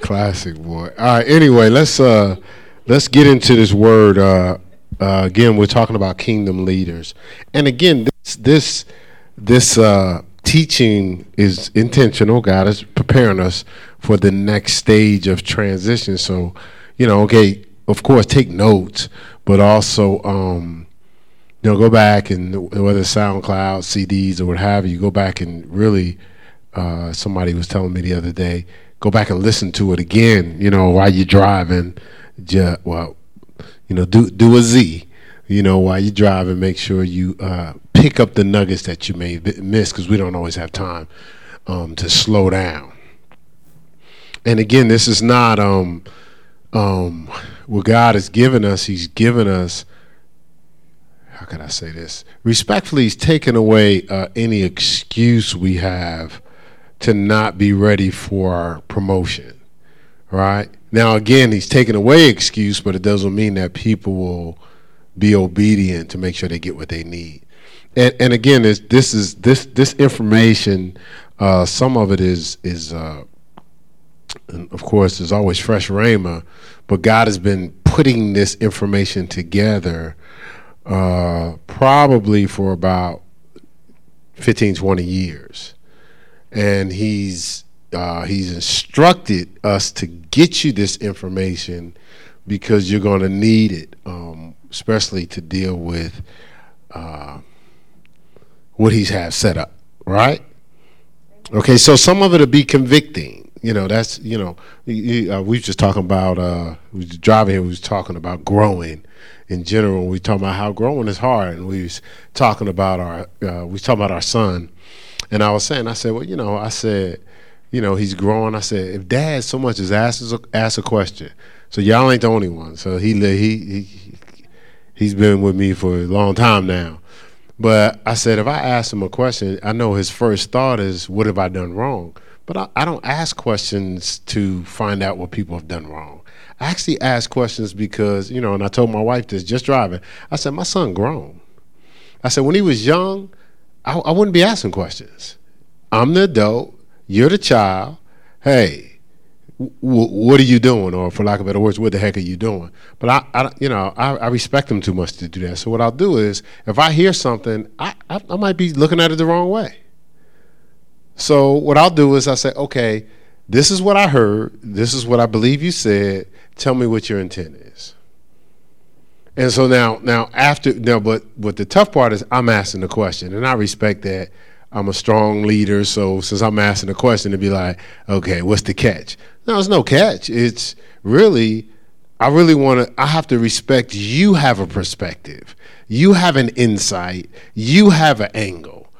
Classic boy. All right. Anyway, let's uh, let's get into this word. Uh, uh, again, we're talking about kingdom leaders, and again, this this this uh, teaching is intentional. God is preparing us for the next stage of transition. So, you know, okay, of course, take notes, but also, um, you know, go back and whether SoundCloud, CDs, or what have you, go back and really. Uh, somebody was telling me the other day, go back and listen to it again. You know, while you're driving, just, well, you know, do do a Z. You know, while you're driving, make sure you uh, pick up the nuggets that you may miss because we don't always have time um, to slow down. And again, this is not um, um, what God has given us. He's given us. How can I say this? Respectfully, He's taken away uh, any excuse we have to not be ready for promotion. Right now, again, He's taking away excuse, but it doesn't mean that people will be obedient to make sure they get what they need. And, and again, this, this is this this information. Uh, some of it is is uh, of course, there's always fresh rhema, but God has been putting this information together uh, probably for about 15, 20 years. And he's uh, he's instructed us to get you this information because you're going to need it, um, especially to deal with uh, what he's have set up, right? Okay, so some of it will be convicting. You know that's you know uh, we was just talking about uh, we was driving here we was talking about growing in general. We were talking about how growing is hard and we was talking about our uh, we was talking about our son and I was saying I said well you know I said you know he's growing I said if dad so much as asks a, asks a question so y'all ain't the only one so he he he he's been with me for a long time now but I said if I ask him a question I know his first thought is what have I done wrong but I, I, don't ask questions to find out what people have done wrong. I actually ask questions because, you know, and I told my wife this just driving. I said, my son grown. I said, when he was young, I, I wouldn't be asking questions. I'm the adult, you're the child. Hey, w- what are you doing? Or for lack of better words, what the heck are you doing? But I, I you know, I, I, respect them too much to do that. So what I'll do is, if I hear something, I, I, I might be looking at it the wrong way. So what I'll do is I say, okay, this is what I heard. This is what I believe you said. Tell me what your intent is. And so now, now after now, but but the tough part is I'm asking the question, and I respect that. I'm a strong leader, so since I'm asking the question, to be like, okay, what's the catch? No, there's no catch. It's really, I really want to. I have to respect you have a perspective, you have an insight, you have an angle.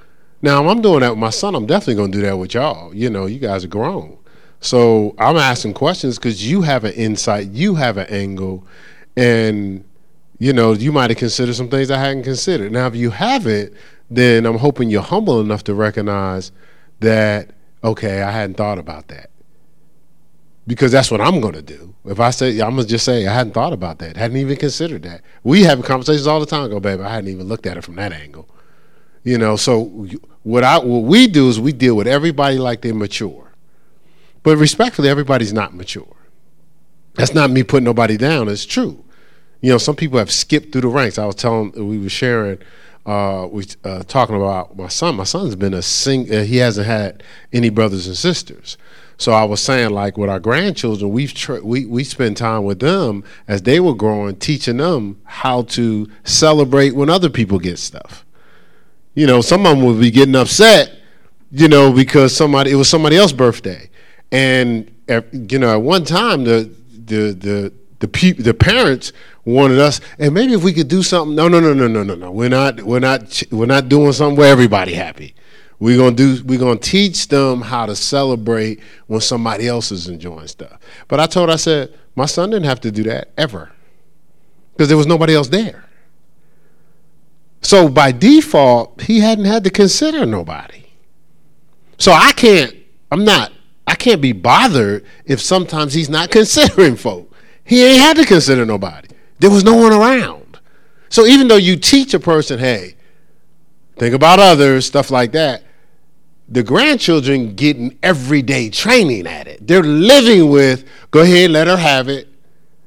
Now, I'm doing that with my son. I'm definitely going to do that with y'all. You know, you guys are grown. So I'm asking questions because you have an insight, you have an angle, and you know you might have considered some things I hadn't considered. Now, if you haven't, then I'm hoping you're humble enough to recognize that okay, I hadn't thought about that because that's what I'm going to do. If I say I'm gonna just say I hadn't thought about that, hadn't even considered that. We have conversations all the time. Go, baby, I hadn't even looked at it from that angle. You know, so what I what we do is we deal with everybody like they're mature. But respectfully, everybody's not mature. That's not me putting nobody down. It's true. You know, some people have skipped through the ranks. I was telling, we were sharing, uh, we uh, talking about my son. My son's been a sing. Uh, he hasn't had any brothers and sisters. So I was saying, like with our grandchildren, we've we we spend time with them as they were growing, teaching them how to celebrate when other people get stuff. You know, some of them would be getting upset, you know, because somebody it was somebody else's birthday, and you know, at one time the the the the pe- the parents wanted us, and maybe if we could do something. No, no, no, no, no, no, no. We're not we're not we're not doing something where everybody happy. We're gonna do. We're gonna teach them how to celebrate when somebody else is enjoying stuff. But I told, I said, my son didn't have to do that ever, because there was nobody else there. So by default, he hadn't had to consider nobody. So I can't, I'm not, I can't be bothered if sometimes he's not considering folk. He ain't had to consider nobody. There was no one around. So even though you teach a person, hey, think about others, stuff like that, the grandchildren getting everyday training at it. They're living with, go ahead, let her have it.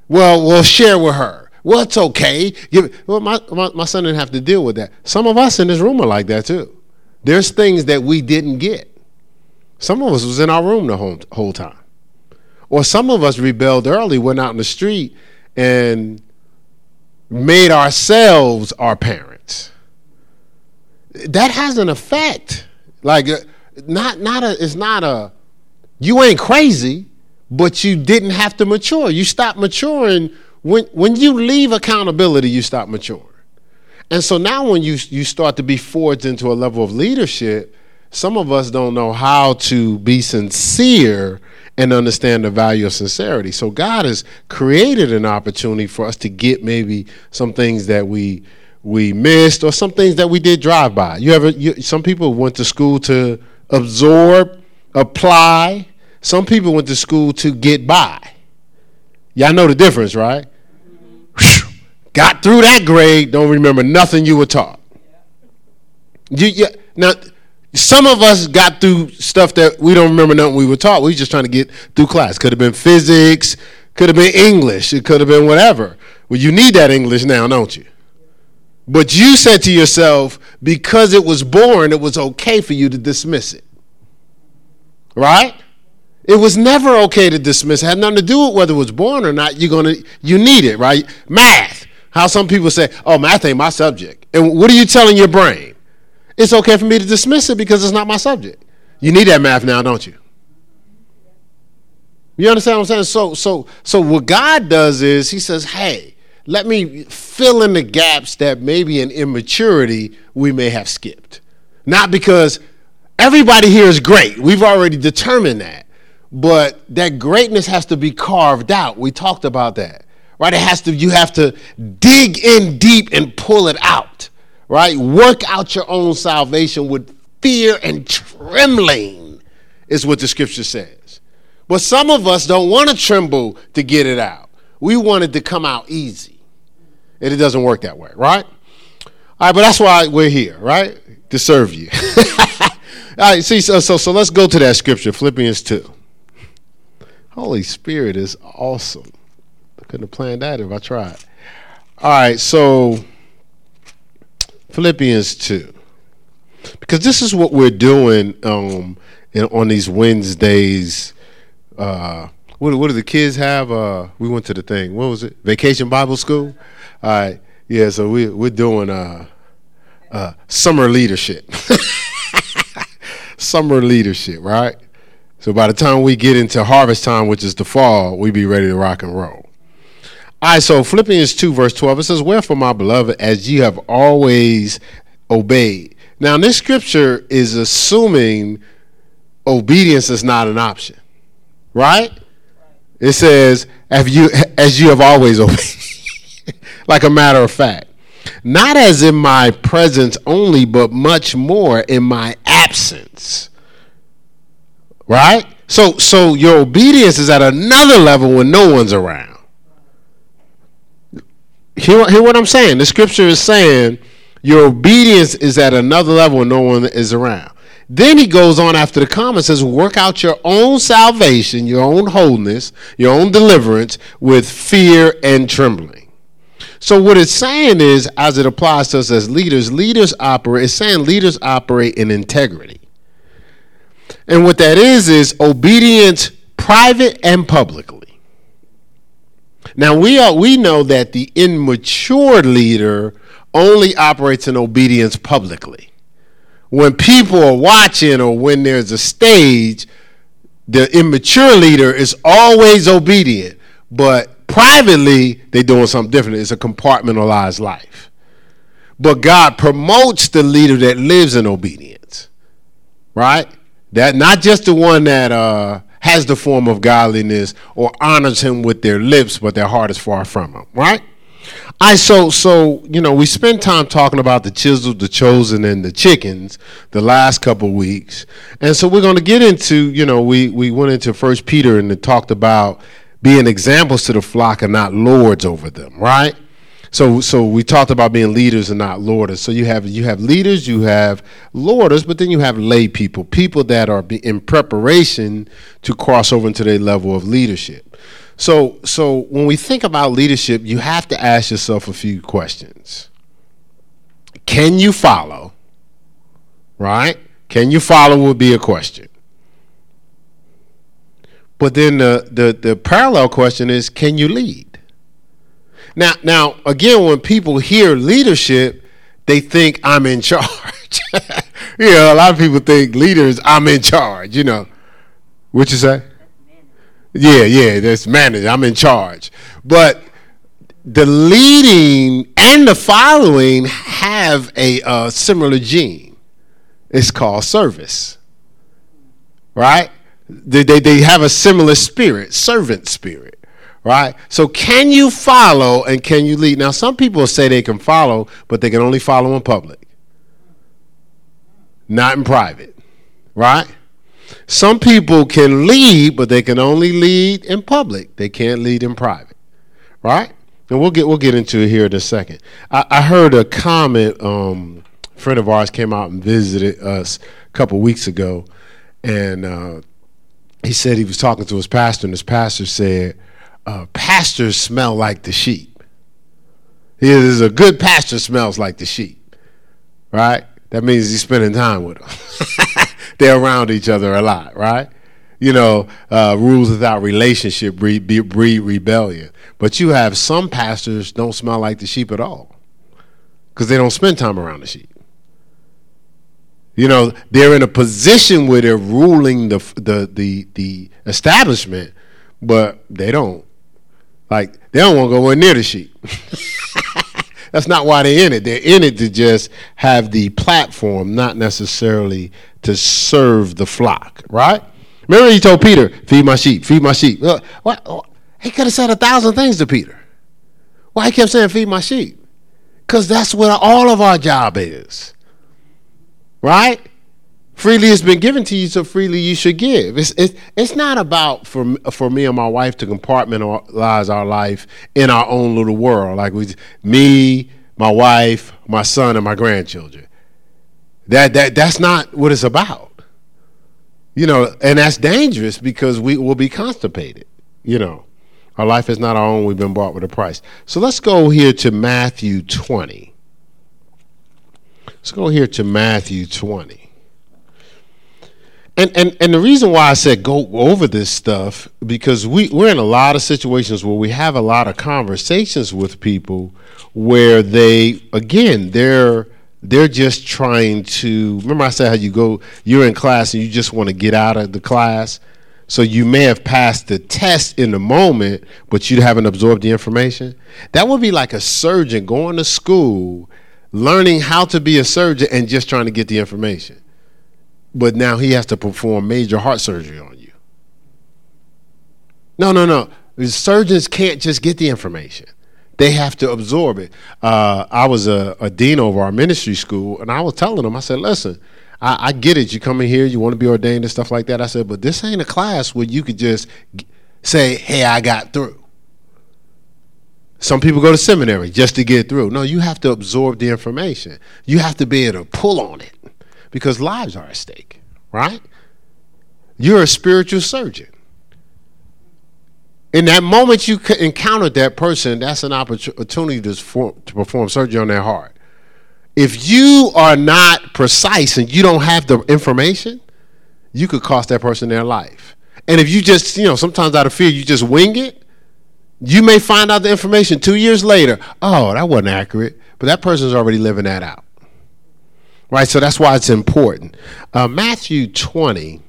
Well, we'll share with her. Well, it's okay. Give, well, my, my, my son didn't have to deal with that. Some of us in this room are like that too. There's things that we didn't get. Some of us was in our room the whole, whole time. Or some of us rebelled early, went out in the street and made ourselves our parents. That has an effect. Like uh, not not a it's not a you ain't crazy, but you didn't have to mature. You stop maturing when when you leave accountability, you stop maturing. And so now when you you start to be forged into a level of leadership, some of us don't know how to be sincere and understand the value of sincerity. So God has created an opportunity for us to get maybe some things that we we missed or some things that we did drive by. You ever you, some people went to school to absorb, apply. Some people went to school to get by. Y'all know the difference, right? Mm-hmm. Got through that grade, don't remember nothing you were taught. You, you, now, some of us got through stuff that we don't remember nothing we were taught. We were just trying to get through class. Could have been physics, could have been English, it could have been whatever. Well, you need that English now, don't you? But you said to yourself, because it was born, it was okay for you to dismiss it. Right? It was never okay to dismiss. It had nothing to do with whether it was born or not. You're gonna you need it, right? Math. How some people say, oh, math ain't my subject. And what are you telling your brain? It's okay for me to dismiss it because it's not my subject. You need that math now, don't you? You understand what I'm saying? So, so, so what God does is He says, "Hey, let me fill in the gaps that maybe in immaturity we may have skipped." Not because everybody here is great. We've already determined that, but that greatness has to be carved out. We talked about that, right? It has to. You have to dig in deep and pull it out right? Work out your own salvation with fear and trembling, is what the scripture says. But some of us don't want to tremble to get it out. We want it to come out easy. And it doesn't work that way, right? All right, but that's why we're here, right? To serve you. All right, see, so, so, so let's go to that scripture, Philippians 2. Holy Spirit is awesome. I couldn't have planned that if I tried. All right, so Philippians 2. Because this is what we're doing um, in, on these Wednesdays. Uh, what, what do the kids have? Uh, we went to the thing. What was it? Vacation Bible School? All right. Yeah, so we, we're doing uh, uh, summer leadership. summer leadership, right? So by the time we get into harvest time, which is the fall, we be ready to rock and roll. Right, so Philippians 2, verse 12, it says, Wherefore, my beloved, as ye have always obeyed. Now, this scripture is assuming obedience is not an option, right? It says, "Have you, as you have always obeyed, like a matter of fact. Not as in my presence only, but much more in my absence. Right? So, so your obedience is at another level when no one's around. Hear, hear what I'm saying. The scripture is saying your obedience is at another level when no one is around. Then he goes on after the comment says, work out your own salvation, your own wholeness, your own deliverance with fear and trembling. So what it's saying is, as it applies to us as leaders, leaders operate, it's saying leaders operate in integrity. And what that is, is obedience private and publicly. Now we are we know that the immature leader only operates in obedience publicly. When people are watching or when there's a stage, the immature leader is always obedient, but privately they're doing something different. It's a compartmentalized life. But God promotes the leader that lives in obedience. Right? That not just the one that uh has the form of godliness or honors him with their lips, but their heart is far from him. Right? I so so you know we spent time talking about the chiseled, the chosen, and the chickens the last couple weeks, and so we're going to get into you know we we went into First Peter and talked about being examples to the flock and not lords over them, right? So so we talked about being leaders and not lorders. So you have you have leaders, you have lorders, but then you have lay people, people that are in preparation to cross over into their level of leadership. So so when we think about leadership, you have to ask yourself a few questions. Can you follow? Right? Can you follow would be a question. But then the, the, the parallel question is can you lead? Now, now again, when people hear leadership, they think I'm in charge. you know, a lot of people think leaders, I'm in charge. You know, what you say? Yeah, yeah, that's manager. I'm in charge. But the leading and the following have a uh, similar gene. It's called service. Right? They, they, they have a similar spirit, servant spirit right? So can you follow and can you lead? Now, some people say they can follow, but they can only follow in public, not in private, right? Some people can lead, but they can only lead in public. They can't lead in private, right? And we'll get we'll get into it here in a second. I, I heard a comment. Um, a friend of ours came out and visited us a couple weeks ago, and uh, he said he was talking to his pastor, and his pastor said, uh, pastors smell like the sheep. He is a good pastor smells like the sheep, right? That means he's spending time with them. They're around each other a lot, right? You know, uh, rules without relationship breed, breed rebellion. But you have some pastors don't smell like the sheep at all because they don't spend time around the sheep. You know, they're in a position where they're ruling the the the, the establishment, but they don't like they don't want to go near the sheep. That's not why they're in it. They're in it to just have the platform, not necessarily to serve the flock, right? Remember he told Peter, feed my sheep, feed my sheep. Uh, what? Uh, he could have said a thousand things to Peter. Why he kept saying feed my sheep? Because that's what all of our job is. Right? Freely has been given to you, so freely you should give. It's, it's, it's not about for, for me and my wife to compartmentalize our life in our own little world. Like we, me, my wife, my son, and my grandchildren. That, that, that's not what it's about. You know, and that's dangerous because we will be constipated. You know, our life is not our own. We've been bought with a price. So let's go here to Matthew 20. Let's go here to Matthew 20. And, and and the reason why I said go over this stuff because we we're in a lot of situations where we have a lot of conversations with people where they again they're they're just trying to remember I said how you go you're in class and you just want to get out of the class? So you may have passed the test in the moment but you haven't absorbed the information? That would be like a surgeon going to school learning how to be a surgeon and just trying to get the information but now he has to perform major heart surgery on you. No, no, no. The surgeons can't just get the information. They have to absorb it. Uh, I was a, a, dean over our ministry school, and I was telling them, I said, listen, I, I get it. You come in here, you want to be ordained and stuff like that. I said, but this ain't a class where you could just say, hey, I got through. Some people go to seminary just to get through. No, you have to absorb the information. You have to be able to pull on it because lives are at stake, right? You're a spiritual surgeon. In that moment you encounter that person, that's an opportunity to, to perform surgery on their heart. If you are not precise and you don't have the information, you could cost that person their life. And if you just, you know, sometimes out of fear, you just wing it, you may find out the information two years later. Oh, that wasn't accurate. But that person's already living that out. Right? So that's why it's important. Uh, Matthew 20,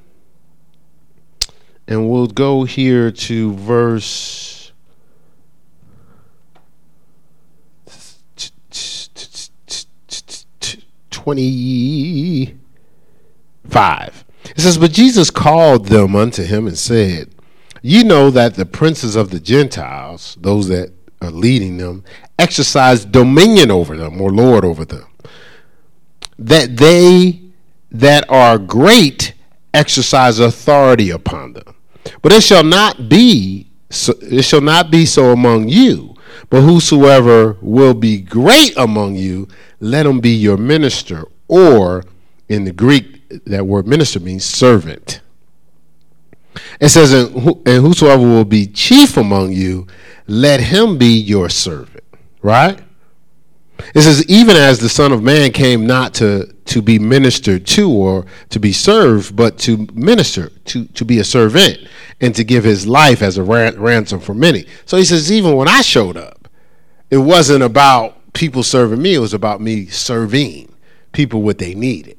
and we'll go here to verse. 25. It says, But Jesus called them unto him and said, Ye know that the princes of the Gentiles, those that are leading them, exercise dominion over them or lord over them that they that are great exercise authority upon them. But it shall not be so, it shall not be so among you, But whosoever will be great among you, let him be your minister. Or in the Greek, that word minister means servant. It says, and whosoever will be chief among you, let him be your servant. Right? It says, even as the Son of Man came not to, to be ministered to or to be served, but to minister, to, to be a servant, and to give his life as a ransom for many. So he says, even when I showed up, it wasn't about people serving me, it was about me serving people what they needed.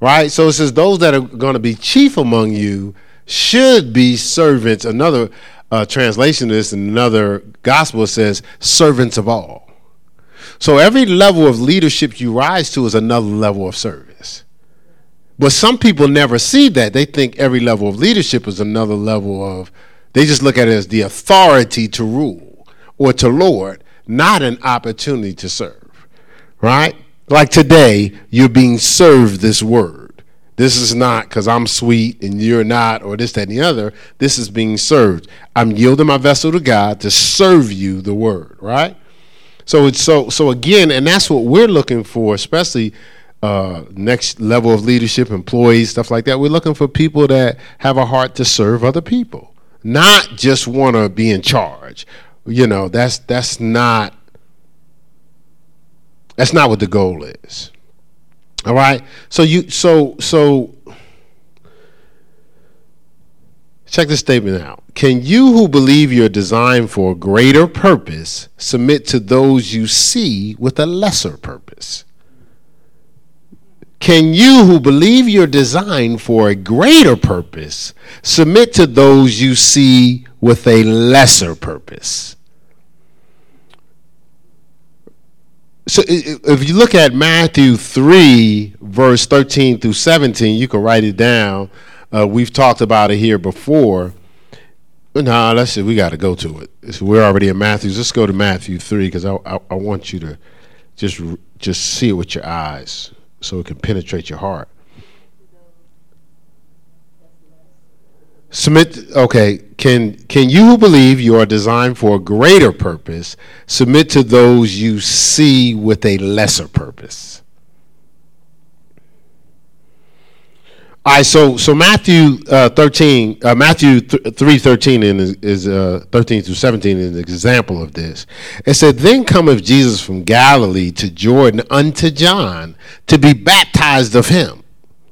Right? So it says, those that are going to be chief among you should be servants. Another uh, translation of this, another gospel says, servants of all. So every level of leadership you rise to is another level of service. But some people never see that. They think every level of leadership is another level of, they just look at it as the authority to rule or to lord, not an opportunity to serve. Right? Like today, you're being served this word. This is not because I'm sweet and you're not, or this, that, and the other. This is being served. I'm yielding my vessel to God to serve you the word, right? So it's so so again, and that's what we're looking for, especially uh, next level of leadership, employees, stuff like that. We're looking for people that have a heart to serve other people, not just want to be in charge. You know, that's that's not that's not what the goal is. All right. So you so so Check this statement out. Can you who believe you're designed for a greater purpose submit to those you see with a lesser purpose? Can you who believe you're designed for a greater purpose submit to those you see with a lesser purpose? So if you look at Matthew 3, verse 13 through 17, you can write it down. Uh, we've talked about it here before. Nah, let's see. We got to go to it. We're already in Matthew. Let's go to Matthew three because I, I, I want you to just just see it with your eyes so it can penetrate your heart. Submit. Okay. Can can you who believe you are designed for a greater purpose submit to those you see with a lesser purpose? All right, so so Matthew uh, thirteen, uh, Matthew th- three thirteen is, is uh, thirteen through seventeen is an example of this. It said, "Then cometh Jesus from Galilee to Jordan unto John to be baptized of him."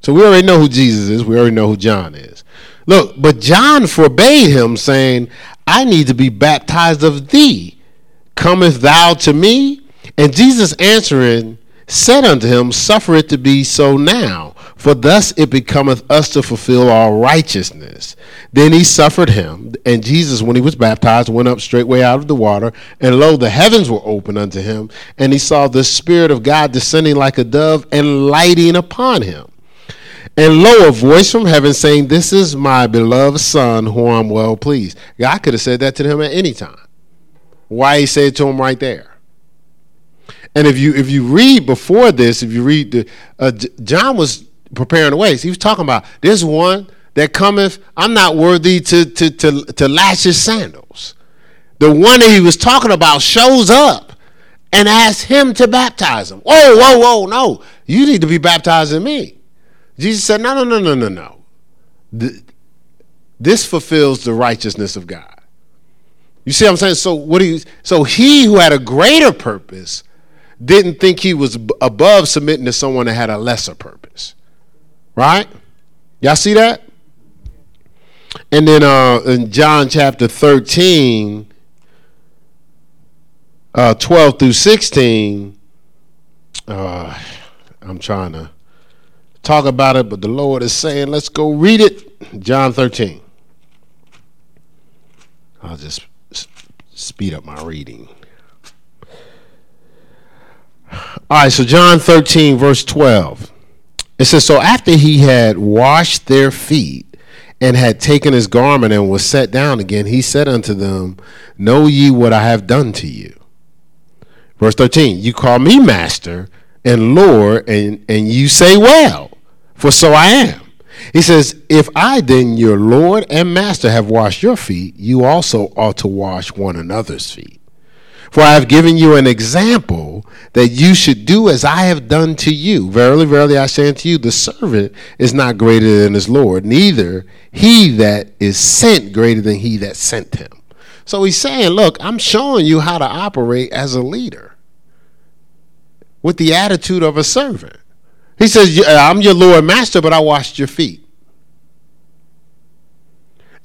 So we already know who Jesus is. We already know who John is. Look, but John forbade him, saying, "I need to be baptized of thee. Cometh thou to me?" And Jesus answering said unto him, Suffer it to be so now for thus it becometh us to fulfill all righteousness. Then he suffered him, and Jesus, when he was baptized, went up straightway out of the water, and lo, the heavens were opened unto him, and he saw the Spirit of God descending like a dove and lighting upon him. And lo, a voice from heaven saying, This is my beloved Son, whom I'm well pleased. God could have said that to him at any time. Why he said to him right there? And if you if you read before this, if you read the uh, John was preparing the way. So he was talking about this one that cometh, I'm not worthy to, to, to, to lash his sandals. The one that he was talking about shows up and asks him to baptize him. Whoa, whoa, whoa, no. You need to be baptizing me. Jesus said, no, no, no, no, no, no. This fulfills the righteousness of God. You see what I'm saying? So what do you so he who had a greater purpose didn't think he was above submitting to someone that had a lesser purpose. Right? Y'all see that? And then uh, in John chapter 13, uh, 12 through 16, uh, I'm trying to talk about it, but the Lord is saying, let's go read it. John 13. I'll just speed up my reading. All right, so John 13, verse 12. It says, So after he had washed their feet and had taken his garment and was set down again, he said unto them, Know ye what I have done to you? Verse 13, You call me master and Lord, and, and you say, Well, for so I am. He says, If I then, your Lord and master, have washed your feet, you also ought to wash one another's feet. For I have given you an example that you should do as I have done to you. Verily, verily, I say unto you, the servant is not greater than his Lord, neither he that is sent greater than he that sent him. So he's saying, Look, I'm showing you how to operate as a leader with the attitude of a servant. He says, I'm your Lord Master, but I washed your feet.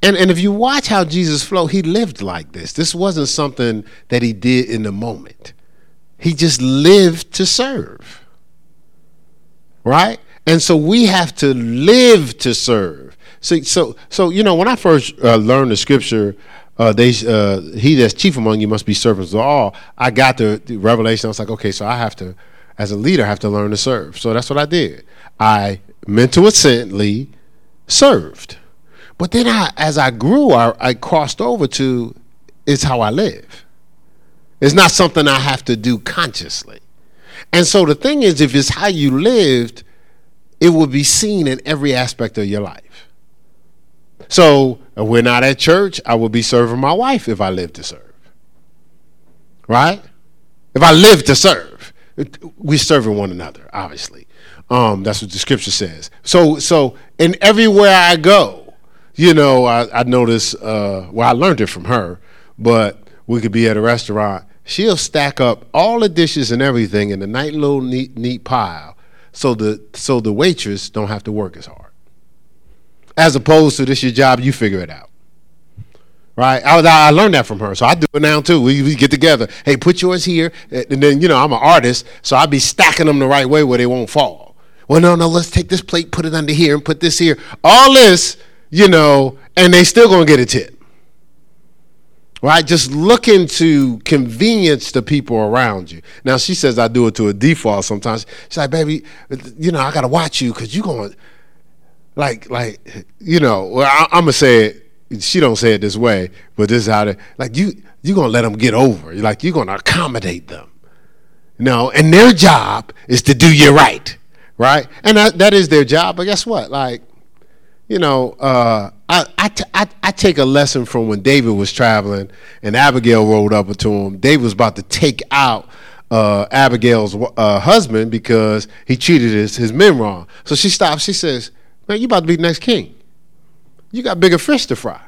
And, and if you watch how Jesus flowed, he lived like this. This wasn't something that he did in the moment. He just lived to serve. Right? And so we have to live to serve. See, so, so you know, when I first uh, learned the scripture, uh, they, uh, he that's chief among you must be servants of all. I got the, the revelation. I was like, okay, so I have to, as a leader, have to learn to serve. So that's what I did. I mental assently served. But then I, as I grew, I, I crossed over to it's how I live. It's not something I have to do consciously. And so the thing is, if it's how you lived, it will be seen in every aspect of your life. So if we're not at church, I will be serving my wife if I live to serve. Right? If I live to serve, we're serving one another, obviously. Um, that's what the scripture says. So, so in everywhere I go, you know, I, I noticed, uh, well, I learned it from her, but we could be at a restaurant. She'll stack up all the dishes and everything in a nice little neat, neat pile so the, so the waitress don't have to work as hard. As opposed to this your job, you figure it out. Right? I, I learned that from her. So I do it now too. We, we get together. Hey, put yours here. And then, you know, I'm an artist, so I'd be stacking them the right way where they won't fall. Well, no, no, let's take this plate, put it under here, and put this here. All this you know, and they still gonna get a tip. Right? Just looking to convenience the people around you. Now she says I do it to a default sometimes. She's like, baby, you know, I gotta watch you because you gonna like like you know, well I, am gonna say it. She don't say it this way, but this is how they like you you're gonna let them get over. Like you're gonna accommodate them. No, and their job is to do you right, right? And that, that is their job. But guess what? Like you know, uh, I, I, t- I, I take a lesson from when David was traveling and Abigail rode up to him. David was about to take out uh, Abigail's uh, husband because he cheated his, his men wrong. So she stops. She says, Man, you about to be the next king. You got bigger fish to fry.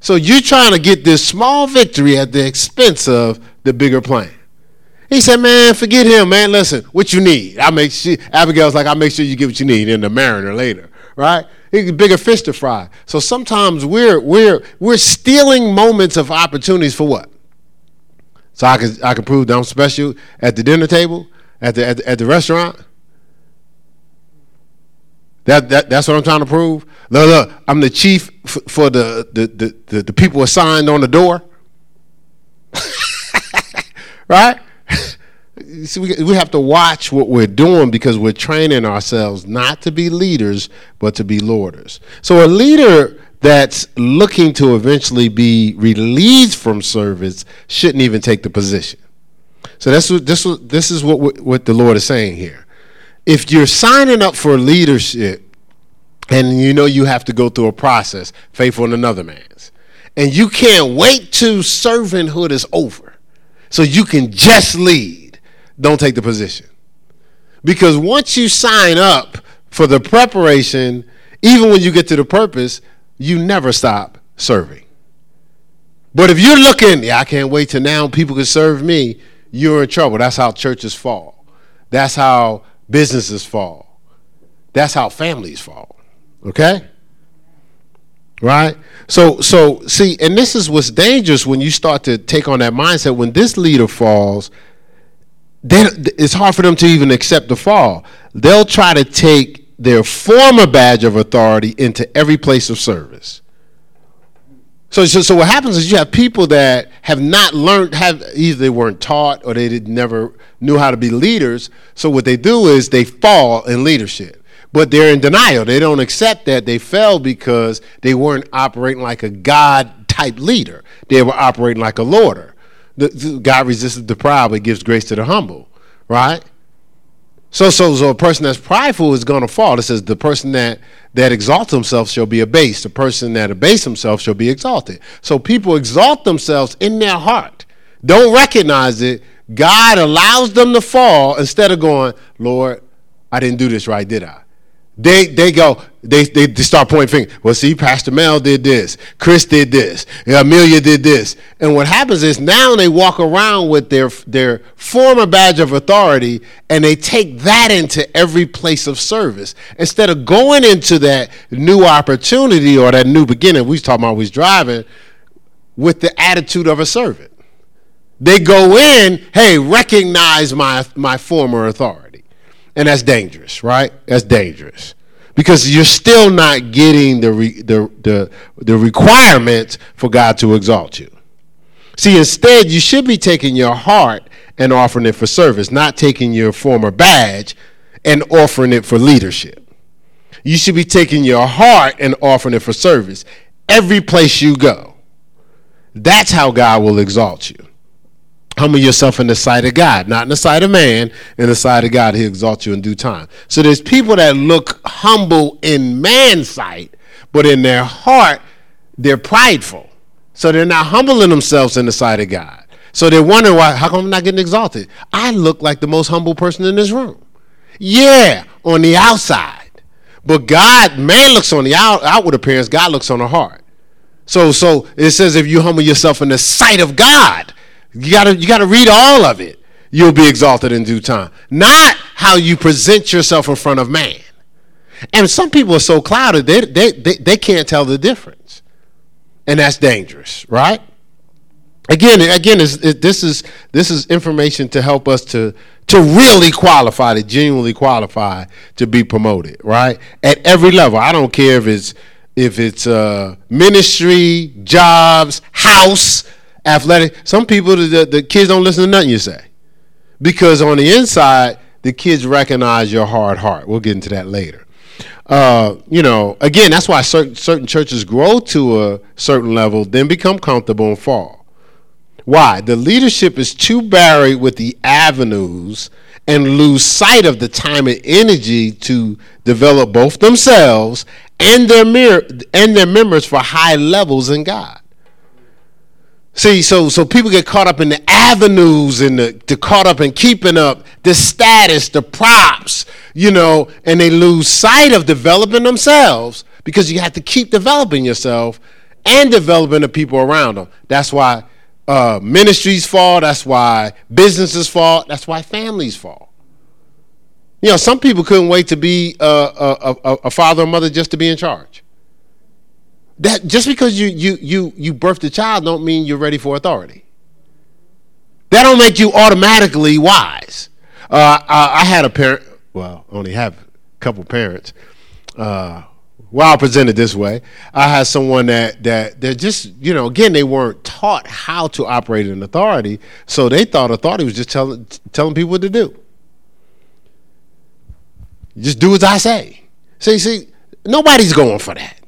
So you're trying to get this small victory at the expense of the bigger plan. He said, "Man, forget him, man. Listen, what you need? I make sure." Abigail's like, "I make sure you get what you need in the mariner later, right?" bigger fish to fry. So sometimes we're we're we're stealing moments of opportunities for what? So I can I can prove that I'm special at the dinner table, at the at the, at the restaurant. That, that that's what I'm trying to prove. Look, look I'm the chief f- for the the, the the the people assigned on the door. right? see, we, we have to watch what we're doing because we're training ourselves not to be leaders, but to be lorders. So a leader that's looking to eventually be released from service shouldn't even take the position. So that's what, this, this is what, what the Lord is saying here. If you're signing up for leadership and you know you have to go through a process, faithful in another man's, and you can't wait till servanthood is over so you can just lead don't take the position. Because once you sign up for the preparation, even when you get to the purpose, you never stop serving. But if you're looking, yeah, I can't wait till now people can serve me, you're in trouble. That's how churches fall. That's how businesses fall. That's how families fall. Okay? Right? So so see, and this is what's dangerous when you start to take on that mindset when this leader falls, they, it's hard for them to even accept the fall. They'll try to take their former badge of authority into every place of service. So, so, so what happens is you have people that have not learned, have either they weren't taught or they did, never knew how to be leaders. So what they do is they fall in leadership, but they're in denial. They don't accept that they fell because they weren't operating like a God type leader. They were operating like a lorder the, God resists the proud, but gives grace to the humble, right? So, so, so a person that's prideful is going to fall. It says the person that that exalts himself shall be abased. The person that abases himself shall be exalted. So people exalt themselves in their heart. don't recognize it, God allows them to fall instead of going, Lord, I didn't do this right, did I? They they go they they start pointing fingers. Well, see, Pastor Mel did this, Chris did this, Amelia did this, and what happens is now they walk around with their their former badge of authority, and they take that into every place of service instead of going into that new opportunity or that new beginning. We was talking about we was driving with the attitude of a servant. They go in, hey, recognize my my former authority. And that's dangerous, right? That's dangerous. Because you're still not getting the, re, the, the, the requirements for God to exalt you. See, instead, you should be taking your heart and offering it for service, not taking your former badge and offering it for leadership. You should be taking your heart and offering it for service every place you go. That's how God will exalt you humble yourself in the sight of God, not in the sight of man, in the sight of God, he exalts you in due time. So there's people that look humble in man's sight, but in their heart, they're prideful. So they're not humbling themselves in the sight of God. So they're wondering why, how come I'm not getting exalted? I look like the most humble person in this room. Yeah, on the outside. But God, man looks on the out, outward appearance, God looks on the heart. So so it says if you humble yourself in the sight of God, you gotta you gotta read all of it. You'll be exalted in due time. Not how you present yourself in front of man. And some people are so clouded they they they, they can't tell the difference, and that's dangerous, right? Again, again, it, this is this is information to help us to to really qualify, to genuinely qualify to be promoted, right? At every level. I don't care if it's if it's uh, ministry, jobs, house, athletic. Some people, the, the kids don't listen to nothing you say because on the inside, the kids recognize your hard heart. We'll get into that later. Uh, you know, again, that's why certain certain churches grow to a certain level, then become comfortable and fall. Why? The leadership is too buried with the avenues and lose sight of the time and energy to develop both themselves and their mir- and their members for high levels in God. See, so so people get caught up in the avenues and the, the caught up in keeping up the status, the props, you know, and they lose sight of developing themselves because you have to keep developing yourself and developing the people around them. That's why uh, ministries fall. That's why businesses fall. That's why families fall. You know, some people couldn't wait to be a, a, a, a father or mother just to be in charge that just because you you you you birthed a child don't mean you're ready for authority. That don't make you automatically wise. Uh, I, I, had a parent. Well, only have a couple parents. Uh, well, I'll present it this way. I had someone that that they're just you know again they weren't taught how to operate in authority, so they thought authority was just telling telling people what to do. Just do as I say. See, see, nobody's going for that.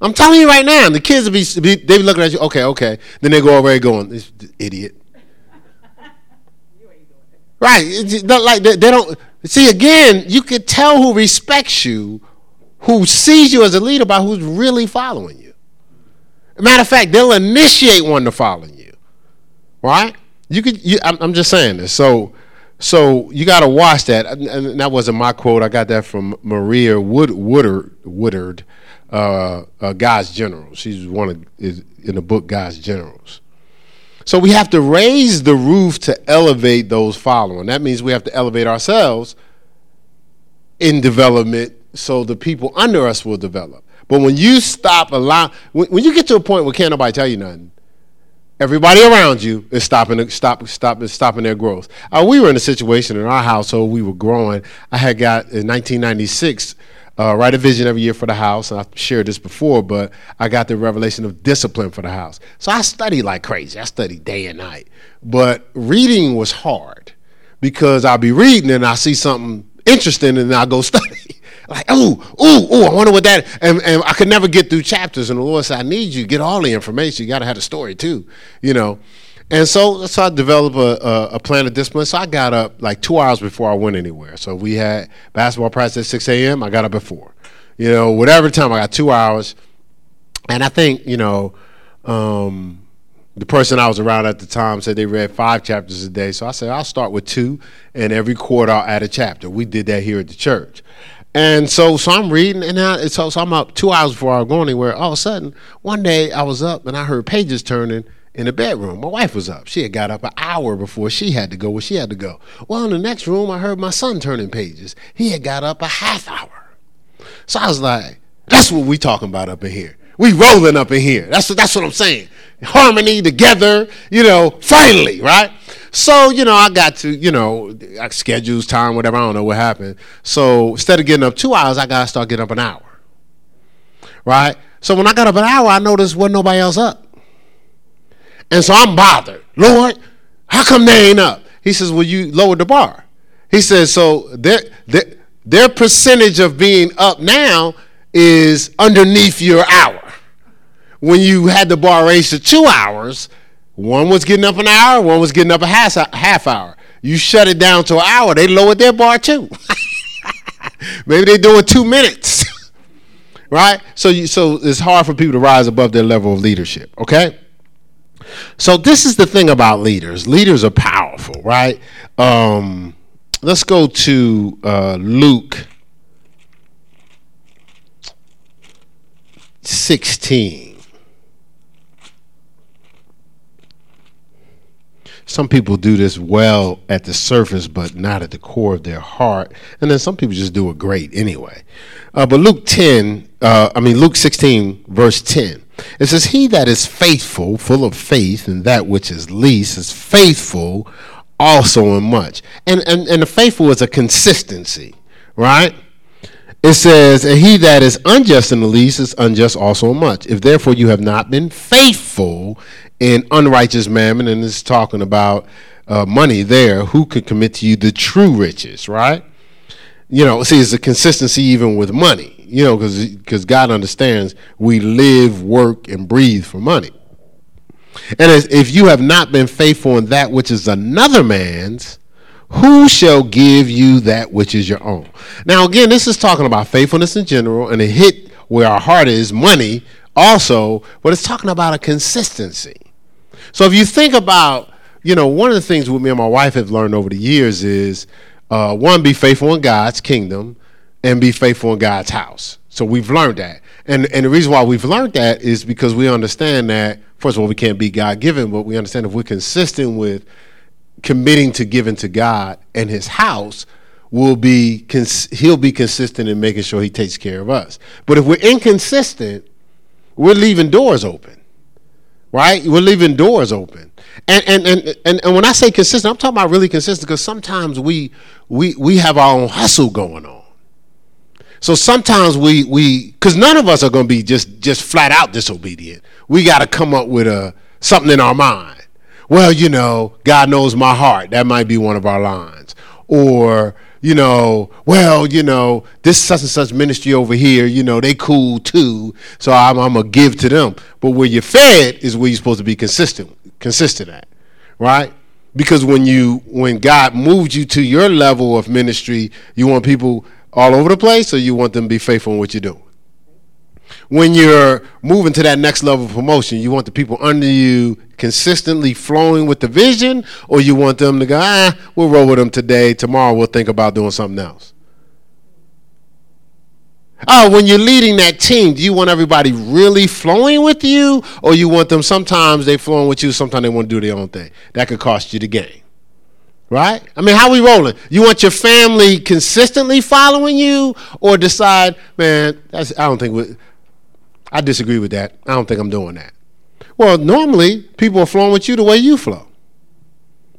I'm telling you right now, the kids will be, they be looking at you. Okay, okay. Then they go over going, this idiot. right? It's like they, they don't see again. You can tell who respects you, who sees you as a leader by who's really following you. Matter of fact, they'll initiate one to follow you. Right? You could. You, I'm, I'm just saying this. So. So you got to watch that. And that wasn't my quote. I got that from Maria Wood, Woodard, Woodard uh, uh, God's Generals. She's one of is in the book God's Generals. So we have to raise the roof to elevate those following. That means we have to elevate ourselves in development so the people under us will develop. But when you stop allowing, when, when you get to a point where can't nobody tell you nothing, everybody around you is stopping, stop, stop, stopping their growth. Uh, we were in a situation in our household. We were growing. I had got in 1996 uh, write a vision every year for the house. And I've shared this before, but I got the revelation of discipline for the house. So I studied like crazy. I studied day and night. But reading was hard because I'll be reading and I see something interesting and I'll go study. like, ooh, ooh, ooh, I wonder what that and, and I could never get through chapters. And the Lord said, I need you get all the information. You gotta have a story too, you know. And so, so I developed a, a, a, plan of discipline. So I got up like two hours before I went anywhere. So we had basketball practice at 6 a.m. I got up at 4. You know, whatever time, I got two hours. And I think, you know, um, the person I was around at the time said they read five chapters a day. So I said, I'll start with two, and every quarter I'll add a chapter. We did that here at the church. And so, so I'm reading, and I, so, so I'm up two hours before I going anywhere. All of a sudden, one day I was up and I heard pages turning in the bedroom. My wife was up. She had got up an hour before she had to go where she had to go. Well, in the next room, I heard my son turning pages. He had got up a half hour. So I was like, that's what we talking about up in here. We rolling up in here. That's what, that's what I'm saying. Harmony together, you know, finally, right? So, you know, I got to, you know, I schedules, time, whatever. I don't know what happened. So instead of getting up two hours, I got to start getting up an hour. Right? So when I got up an hour, I noticed wasn't nobody else up. And so I'm bothered. Lord, how come they ain't up? He says, Well, you lowered the bar. He says, So their, their, their percentage of being up now is underneath your hour. When you had the bar raised to two hours, one was getting up an hour, one was getting up a half, half hour. You shut it down to an hour, they lowered their bar too. Maybe they're doing two minutes. right? So you, so it's hard for people to rise above their level of leadership, okay? So this is the thing about leaders. Leaders are powerful, right? Um, let's go to uh, Luke 16. Some people do this well at the surface, but not at the core of their heart. And then some people just do it great anyway. Uh, but Luke 10, uh, I mean, Luke 16, verse 10, it says, He that is faithful, full of faith, and that which is least is faithful also in much. And, and, and the faithful is a consistency, right? It says, And he that is unjust in the least is unjust also in much. If therefore you have not been faithful in unrighteous mammon, and it's talking about uh, money there, who could commit to you the true riches, right? You know, see, it's a consistency even with money, you know, because God understands we live, work, and breathe for money. And if you have not been faithful in that which is another man's, who shall give you that which is your own? Now, again, this is talking about faithfulness in general, and it hit where our heart is money also, but it's talking about a consistency. So if you think about, you know, one of the things with me and my wife have learned over the years is uh, one, be faithful in God's kingdom and be faithful in God's house. So we've learned that. And, and the reason why we've learned that is because we understand that, first of all, we can't be God given, but we understand if we're consistent with committing to giving to God and his house, will be cons- he'll be consistent in making sure he takes care of us. But if we're inconsistent, we're leaving doors open right? We're leaving doors open. And, and, and, and, and when I say consistent, I'm talking about really consistent because sometimes we, we, we have our own hustle going on. So sometimes we, we because none of us are going to be just, just flat out disobedient. We got to come up with a, something in our mind. Well, you know, God knows my heart. That might be one of our lines. Or, you know, well, you know, this such and such ministry over here, you know, they cool too, so I'm, I'm gonna give to them. But where you're fed is where you're supposed to be consistent, consistent at, right? Because when you, when God moved you to your level of ministry, you want people all over the place, or you want them to be faithful in what you're doing when you're moving to that next level of promotion, you want the people under you consistently flowing with the vision, or you want them to go, ah, we'll roll with them today. Tomorrow we'll think about doing something else. Oh, when you're leading that team, do you want everybody really flowing with you, or you want them sometimes they flowing with you, sometimes they want to do their own thing? That could cost you the game. Right? I mean, how we rolling? You want your family consistently following you, or decide, man, I don't think we, I disagree with that. I don't think I'm doing that. Well, normally people are flowing with you the way you flow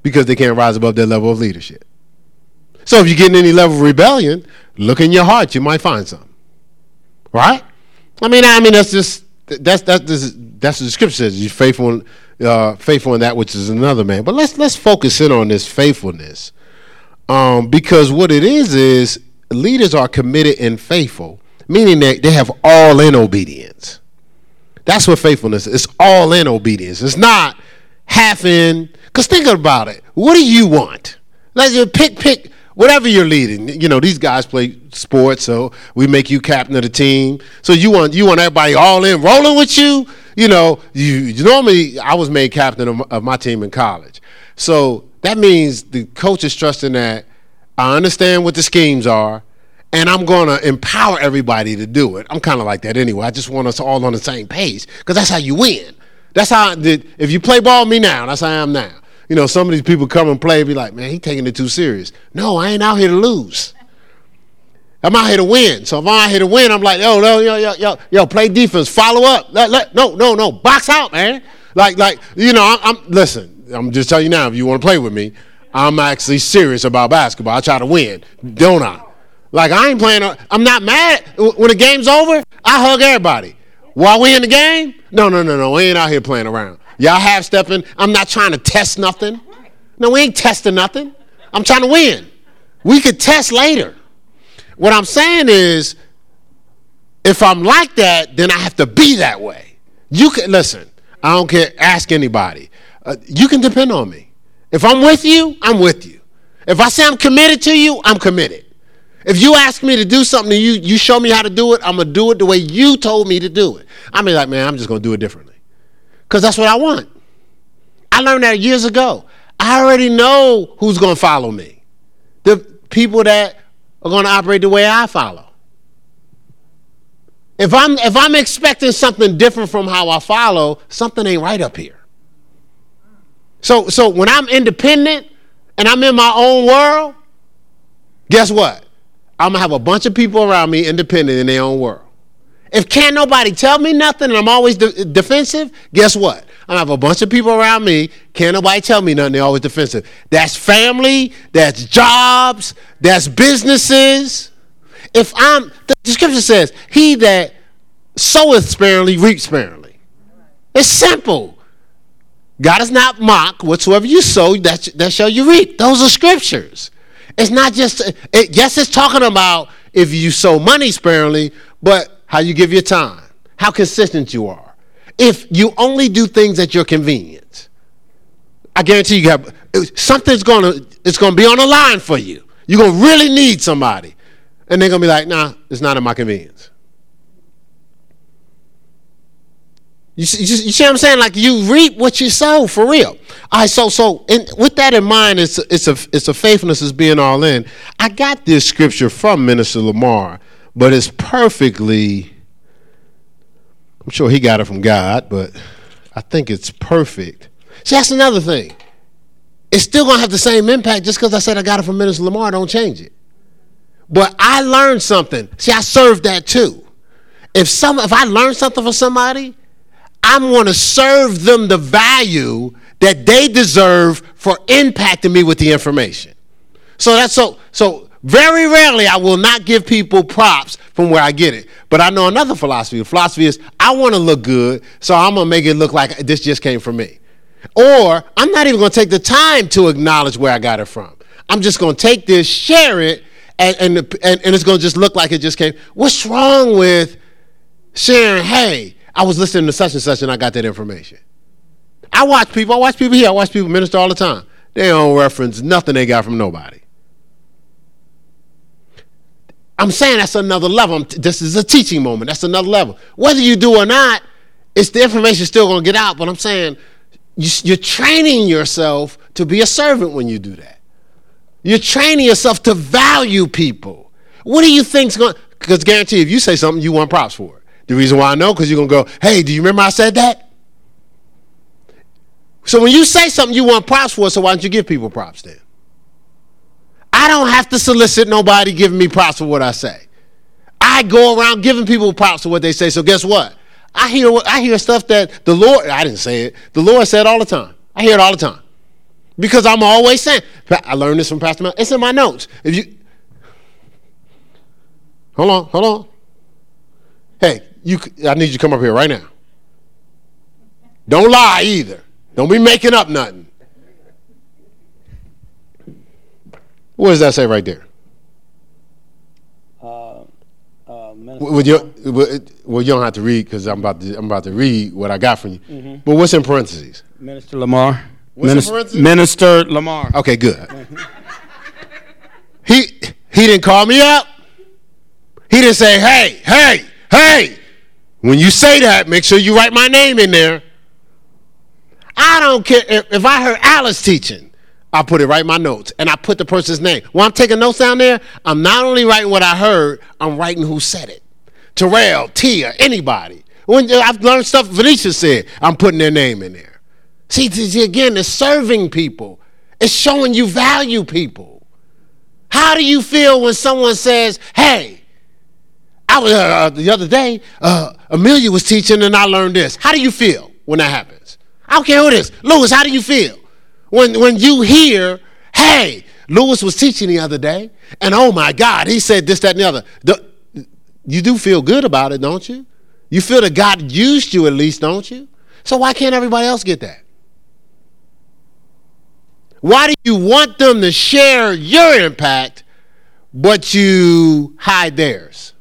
because they can't rise above their level of leadership. So if you're getting any level of rebellion, look in your heart. You might find something, right? I mean, I mean that's just that's that's that's what the scripture says. You're faithful, uh, faithful in that which is another man. But let's let's focus in on this faithfulness, um, because what it is is leaders are committed and faithful meaning that they have all in obedience. That's what faithfulness is. It's all in obedience. It's not half in. Because think about it. What do you want? Let's pick, pick, whatever you're leading. You know, these guys play sports, so we make you captain of the team. So you want you want everybody all in rolling with you. You know, you, normally I was made captain of, of my team in college. So that means the coach is trusting that I understand what the schemes are and I'm going to empower everybody to do it. I'm kind of like that anyway. I just want us all on the same page because that's how you win. That's how, if you play ball me now, that's how I am now. You know, some of these people come and play and be like, man, he taking it too serious. No, I ain't out here to lose. I'm out here to win. So if I'm out here to win, I'm like, yo, yo, yo, yo, yo, yo, play defense, follow up. Let, let, no, no, no, box out, man. Like, like, you know, I'm, I'm listen. I'm just telling you now. If you want to play with me, I'm actually serious about basketball. I try to win, don't I? Like I ain't playing. I'm not mad when the game's over. I hug everybody. While we in the game, no, no, no, no. We ain't out here playing around. Y'all half stepping. I'm not trying to test nothing. No, we ain't testing nothing. I'm trying to win. We could test later. What I'm saying is, if I'm like that, then I have to be that way. You can listen. I don't care. Ask anybody. Uh, you can depend on me. If I'm with you, I'm with you. If I say I'm committed to you, I'm committed. If you ask me to do something and you, you show me how to do it, I'm going to do it the way you told me to do it. I mean, like, man, I'm just going to do it differently. Because that's what I want. I learned that years ago. I already know who's going to follow me. The people that are going to operate the way I follow. If I'm if I'm expecting something different from how I follow, something ain't right up here. So so when I'm independent and I'm in my own world, guess what? I'm gonna have a bunch of people around me independent in their own world. If can't nobody tell me nothing and I'm always de- defensive, guess what? I have a bunch of people around me, can't nobody tell me nothing, they're always defensive. That's family, that's jobs, that's businesses. If I'm, the scripture says, he that soweth sparingly reaps sparingly. It's simple. God is not mocked. Whatsoever you sow, that, that shall you reap. Those are scriptures. It's not just, it, yes, it's talking about if you sow money sparingly, but how you give your time, how consistent you are. If you only do things at your convenience, I guarantee you have something's gonna it's gonna be on the line for you. You're gonna really need somebody. And they're gonna be like, nah, it's not at my convenience. You see, you see what I'm saying? Like you reap what you sow for real. All right, so so and with that in mind, it's it's a it's a faithfulness is being all in. I got this scripture from Minister Lamar, but it's perfectly. I'm sure he got it from God, but I think it's perfect. See, that's another thing. It's still gonna have the same impact just because I said I got it from Minister Lamar. Don't change it. But I learned something. See, I served that too. If some if I learned something from somebody I'm to serve them the value that they deserve for impacting me with the information. So that's so so very rarely I will not give people props from where I get it. But I know another philosophy. The philosophy is I want to look good, so I'm going to make it look like this just came from me. Or I'm not even going to take the time to acknowledge where I got it from. I'm just going to take this, share it, and, and, and, and it's going to just look like it just came. What's wrong with sharing, hey, I was listening to such and such and I got that information. I watch people, I watch people here, I watch people minister all the time. They don't reference nothing they got from nobody. I'm saying that's another level. this is a teaching moment. That's another level. Whether you do or not, it's the information still going to get out. But I'm saying you, are training yourself to be a servant when you do that. You're training yourself to value people. What do you think's going? Because guarantee, if you say something, you want props for it. The reason why I know, because you're going to go, hey, do you remember I said that? So when you say something you want props for, so why don't you give people props then? I don't have to solicit nobody giving me props for what I say. I go around giving people props for what they say. So guess what? I hear what I hear stuff that the Lord I didn't say it. The Lord said all the time. I hear it all the time. Because I'm always saying, I learned this from Pastor Mel. It's in my notes. If you Hold on, hold on. Hey, you, I need you to come up here right now. Don't lie either. Don't be making up nothing. What does that say right there? Uh, uh, well, you, well, you don't have to read because I'm about to I'm about to read what I got from you. Mm-hmm. But what's in parentheses? Minister Lamar. What's Minister, in parentheses? Minister Lamar. Okay, good. He he didn't call me up. He didn't say, "Hey, hey, hey." When you say that, make sure you write my name in there. I don't care if, if I heard Alice teaching, I put it right in my notes and I put the person's name. When I'm taking notes down there, I'm not only writing what I heard, I'm writing who said it. Terrell, Tia, anybody. When I've learned stuff Venetia said, I'm putting their name in there. See, see, again, it's serving people. It's showing you value people. How do you feel when someone says, "Hey, I was uh, uh, the other day, uh, Amelia was teaching and I learned this." How do you feel when that happens? I don't care who it is. Lewis, how do you feel when when you hear, "Hey, Lewis was teaching the other day, and oh my God, he said this, that, and the other." The, you do feel good about it, don't you? You feel that God used you at least, don't you? So why can't everybody else get that? Why do you want them to share your impact, but you hide theirs?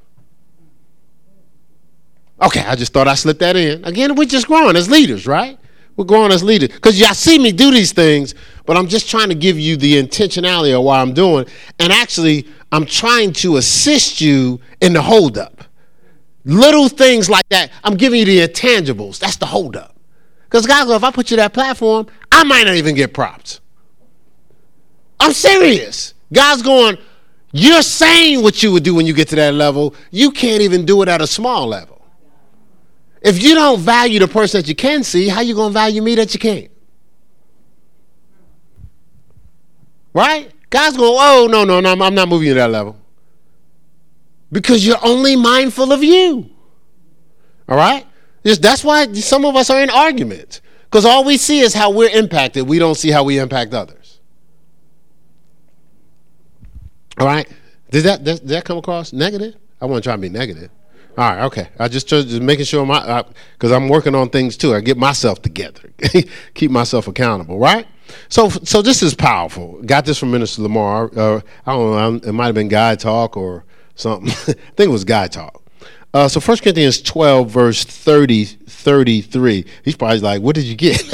Okay, I just thought I slipped that in. Again, we're just growing as leaders, right? We're growing as leaders. Because y'all see me do these things, but I'm just trying to give you the intentionality of what I'm doing. And actually, I'm trying to assist you in the holdup. Little things like that. I'm giving you the intangibles. That's the holdup. Because guys, if I put you that platform, I might not even get props. I'm serious. God's going, you're saying what you would do when you get to that level. You can't even do it at a small level. If you don't value the person that you can see, how you going to value me that you can't? Right? God's going, oh, no, no, no, I'm not moving to that level. Because you're only mindful of you. All right? Just, that's why some of us are in arguments. Because all we see is how we're impacted. We don't see how we impact others. All right. Did that that come across negative? I want to try and be negative. All right, okay. I just just making sure my because I'm working on things too. I get myself together, keep myself accountable, right? So so this is powerful. Got this from Minister Lamar. Uh, I don't know. It might have been guy talk or something. I think it was guy talk. Uh, so 1 Corinthians 12, verse 30, 33. He's probably like, what did you get?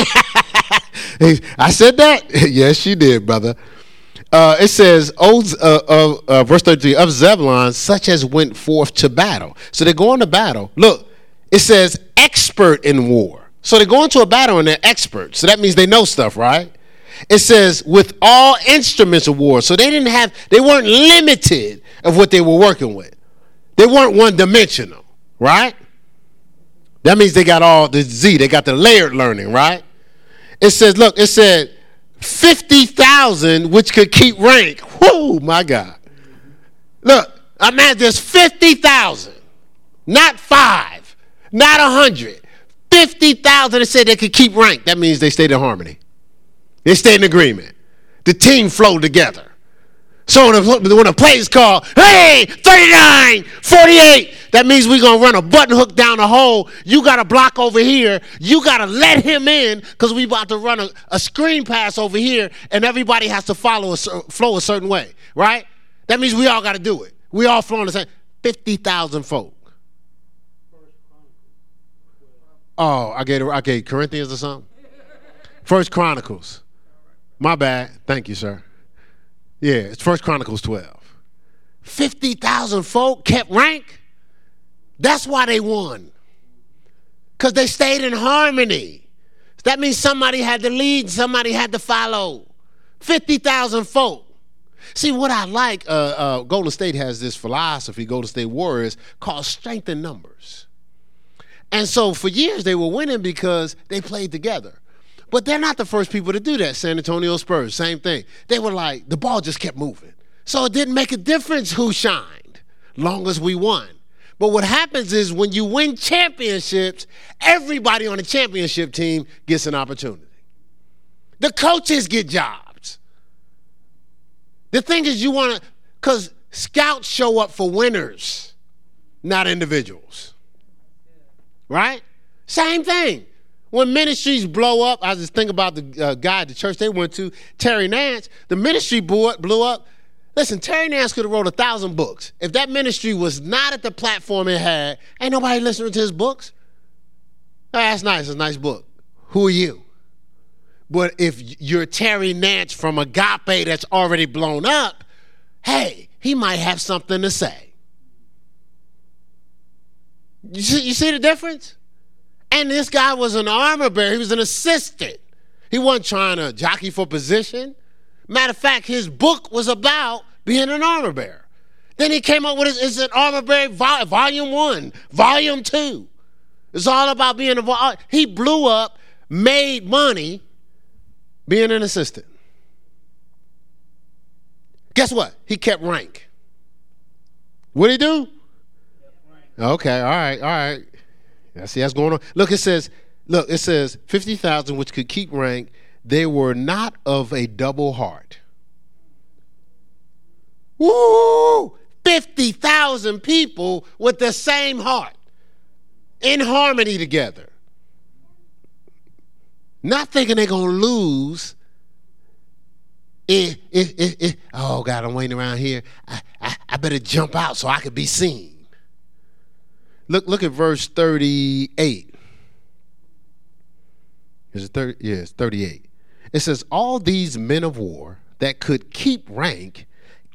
I said that? yes, you did, brother uh, it says, oh, uh, uh, verse 33, of Zebulon, such as went forth to battle. So they're going to battle. Look, it says expert in war. So they're going to a battle and they're experts. So that means they know stuff, right? It says with all instruments of war. So they didn't have, they weren't limited of what they were working with. They weren't one dimensional, right? That means they got all the Z, they got the layered learning, right? It says, look, it said, 50,000 which could keep rank. Whoo, my God. Look, I'm at this 50,000, not five, not a 100. 50,000 that said they could keep rank. That means they stayed in harmony. They stayed in agreement. The team flowed together. So when the, when a play is called, hey, 39, 48, that means we're going to run a button hook down the hole. You got to block over here. You got to let him in because we about to run a, a, screen pass over here and everybody has to follow a, flow a certain way, right? That means we all got to do it. We all flow in the same. 50,000 folk. Oh, I gave, I gave Corinthians or something? First Chronicles. My bad. Thank you, sir. Yeah, it's First Chronicles 12. 50,000 folk kept rank. That's why they won. Because they stayed in harmony. That means somebody had to lead, somebody had to follow. 50,000 folk. See, what I like, uh, uh, Golden State has this philosophy, Golden State Warriors, called strength in numbers. And so for years they were winning because they played together. But they're not the first people to do that. San Antonio Spurs, same thing. They were like, the ball just kept moving. So it didn't make a difference who shined, long as we won. But what happens is when you win championships, everybody on the championship team gets an opportunity. The coaches get jobs. The thing is, you want to, because scouts show up for winners, not individuals. Right? Same thing. When ministries blow up, I just think about the uh, guy at the church they went to, Terry Nance. The ministry board. Blew up. Listen, Terry Nance could have wrote a thousand books. If that ministry was not at the platform it had, ain't nobody listening to his books. Oh, that's nice. It's a nice book. Who are you? But if you're Terry Nance from Agape that's already blown up, hey, he might have something to say. You see, you see the difference? And this guy was an armor bearer. He was an assistant. He wasn't trying to jockey for position. Matter of fact, his book was about being an armor bearer. Then he came up with his, it's an armor bearer vol, volume one, volume two. It's all about being a. Uh, he blew up, made money, being an assistant. Guess what? He kept rank. What did he do? Okay, all right, all right. See that's going on. Look, it says, look, it says 50,000 which could keep rank. They were not of a double heart. Woo! 50,000 people with the same heart in harmony together. Not thinking they're going to lose. Eh, eh, eh. Oh, God, I'm waiting around here. I, I, I better jump out so I can be seen. Look, look at verse 38. Is it 30? Yeah, it's 38. It says, All these men of war that could keep rank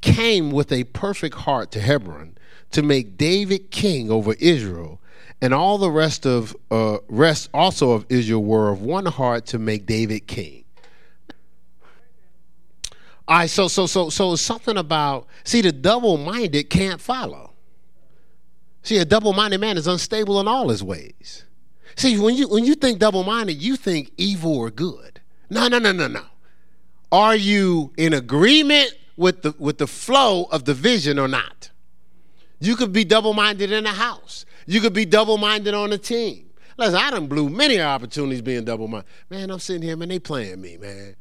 came with a perfect heart to Hebron to make David king over Israel, and all the rest of uh, rest also of Israel were of one heart to make David king. All right, so so so so something about see the double-minded can't follow. See, a double-minded man is unstable in all his ways. See, when you when you think double-minded, you think evil or good. No, no, no, no, no. Are you in agreement with the with the flow of the vision or not? You could be double-minded in a house. You could be double-minded on a team. Listen, I done blew many opportunities being double-minded. Man, I'm sitting here, man, they playing me, man.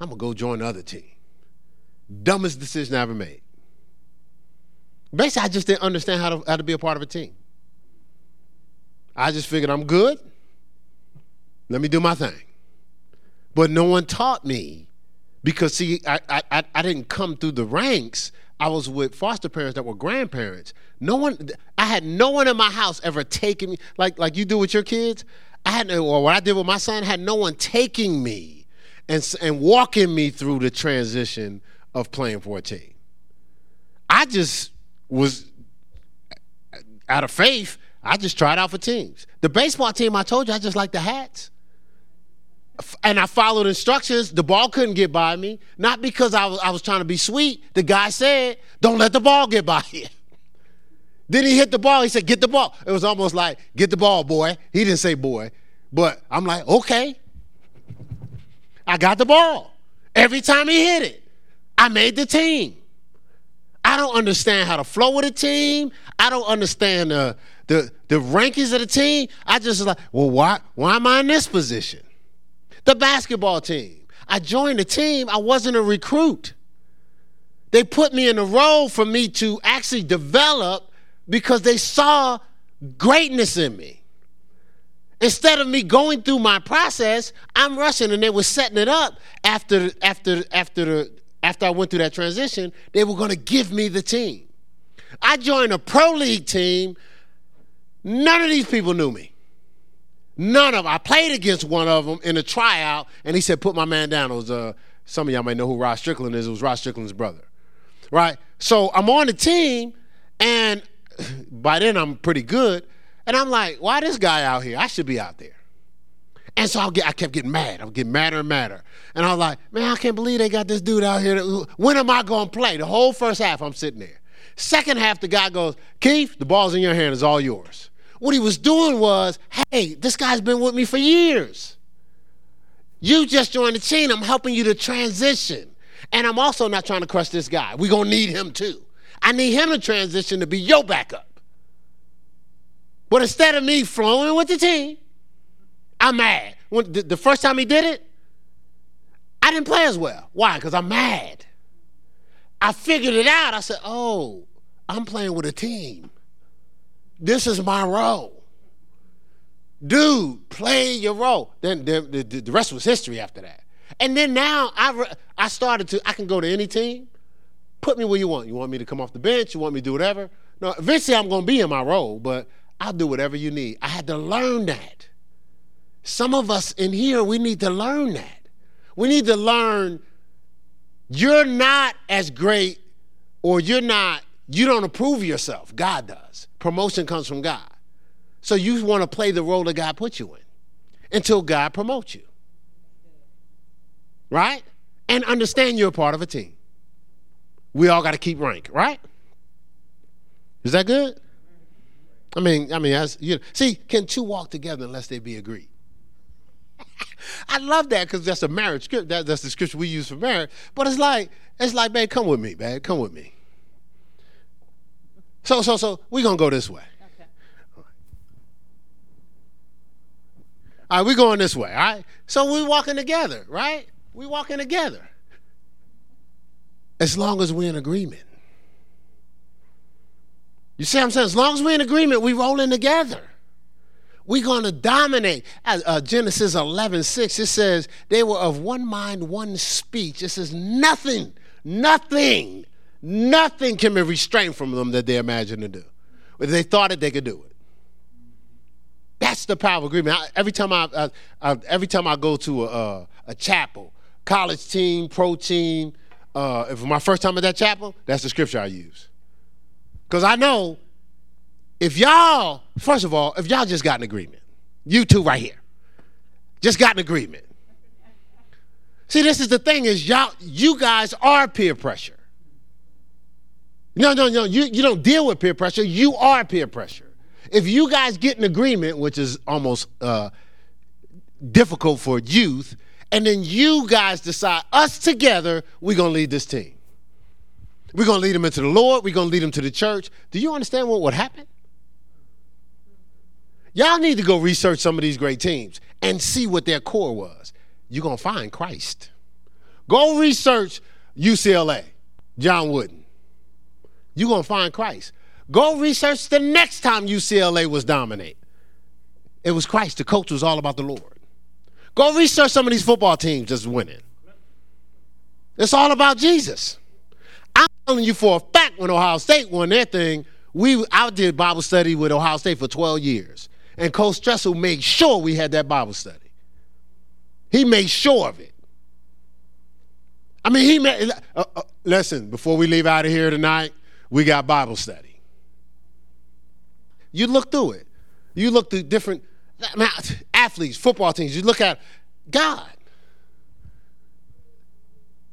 I'm gonna go join the other team. Dumbest decision I ever made. Basically, I just didn't understand how to, how to be a part of a team. I just figured I'm good. Let me do my thing. But no one taught me because, see, I, I, I didn't come through the ranks. I was with foster parents that were grandparents. No one, I had no one in my house ever taking me like like you do with your kids. I had, or what I did with my son, had no one taking me and and walking me through the transition of playing for a team. I just was out of faith. I just tried out for teams. The baseball team, I told you, I just like the hats and I followed instructions. The ball couldn't get by me, not because I was, I was trying to be sweet. The guy said, "Don't let the ball get by you." then he hit the ball. He said, "Get the ball." It was almost like, "Get the ball, boy." He didn't say "boy," but I'm like, "Okay." I got the ball. Every time he hit it, I made the team. I don't understand how to flow with a team. I don't understand the the, the rankings of the team. I just like, well, why why am I in this position? The basketball team. I joined the team, I wasn't a recruit. They put me in a role for me to actually develop because they saw greatness in me. Instead of me going through my process, I'm rushing and they were setting it up after after after the after I went through that transition, they were going to give me the team. I joined a pro league team. None of these people knew me. None of them. I played against one of them in a tryout, and he said, "Put my man down." It was uh, some of y'all may know who Rod Strickland is. It was Rod Strickland's brother, right? So I'm on the team, and by then I'm pretty good, and I'm like, "Why this guy out here? I should be out there." And so I, get, I kept getting mad. I was getting madder and madder. And I was like, man, I can't believe they got this dude out here. when am I going to play? The whole first half, I'm sitting there. Second half, the guy goes, Keith, the ball's in your hand. It's all yours. What he was doing was, hey, this guy's been with me for years. You just joined the team. I'm helping you to transition. And I'm also not trying to crush this guy. We're going to need him too. I need him to transition to be your backup. But instead of me flowing with the team, I'm mad. When, the, the first time he did it, I didn't play as well. Why? Because I'm mad. I figured it out. I said, oh, I'm playing with a team. This is my role. Dude, play your role. Then the, the, the rest was history after that. And then now I, I started to, I can go to any team. Put me where you want. You want me to come off the bench? You want me to do whatever? No, eventually I'm going to be in my role, but I'll do whatever you need. I had to learn that. Some of us in here, we need to learn that. We need to learn you're not as great or you're not, you don't approve yourself. God does. Promotion comes from God. So you want to play the role that God put you in until God promotes you. Right? And understand you're a part of a team. We all got to keep rank, right? Is that good? I mean, I mean, as you know, see, can two walk together unless they be agreed? I love that because that's a marriage script. That, that's the scripture we use for marriage. But it's like, it's like, babe, come with me, babe, come with me. So, so, so we're gonna go this way. Okay. All right, we're going this way, all right? So we're walking together, right? We're walking together. As long as we're in agreement. You see what I'm saying? As long as we're in agreement, we rolling together. We're going to dominate. Uh, Genesis 11, 6, it says, they were of one mind, one speech. It says, nothing, nothing, nothing can be restrained from them that they imagine to do. If they thought it, they could do it. That's the power of agreement. I, every time I, I, every time I go to a, a chapel, college team, pro team, uh, if my first time at that chapel, that's the scripture I use. Because I know if y'all, first of all, if y'all just got an agreement, you two right here, just got an agreement. See, this is the thing is y'all, you guys are peer pressure. No, no, no, you, you don't deal with peer pressure. You are peer pressure. If you guys get an agreement, which is almost uh, difficult for youth, and then you guys decide, us together, we're going to lead this team. We're going to lead them into the Lord. We're going to lead them to the church. Do you understand what would happen? Y'all need to go research some of these great teams and see what their core was. You're going to find Christ. Go research UCLA, John Wooden. You're going to find Christ. Go research the next time UCLA was dominant. It was Christ. The coach was all about the Lord. Go research some of these football teams that's winning. It's all about Jesus. I'm telling you for a fact when Ohio State won their thing, we I did Bible study with Ohio State for 12 years. And Coach Tressel made sure we had that Bible study. He made sure of it. I mean, he made, uh, uh, listen, before we leave out of here tonight, we got Bible study. You look through it. You look through different athletes, football teams. You look at God.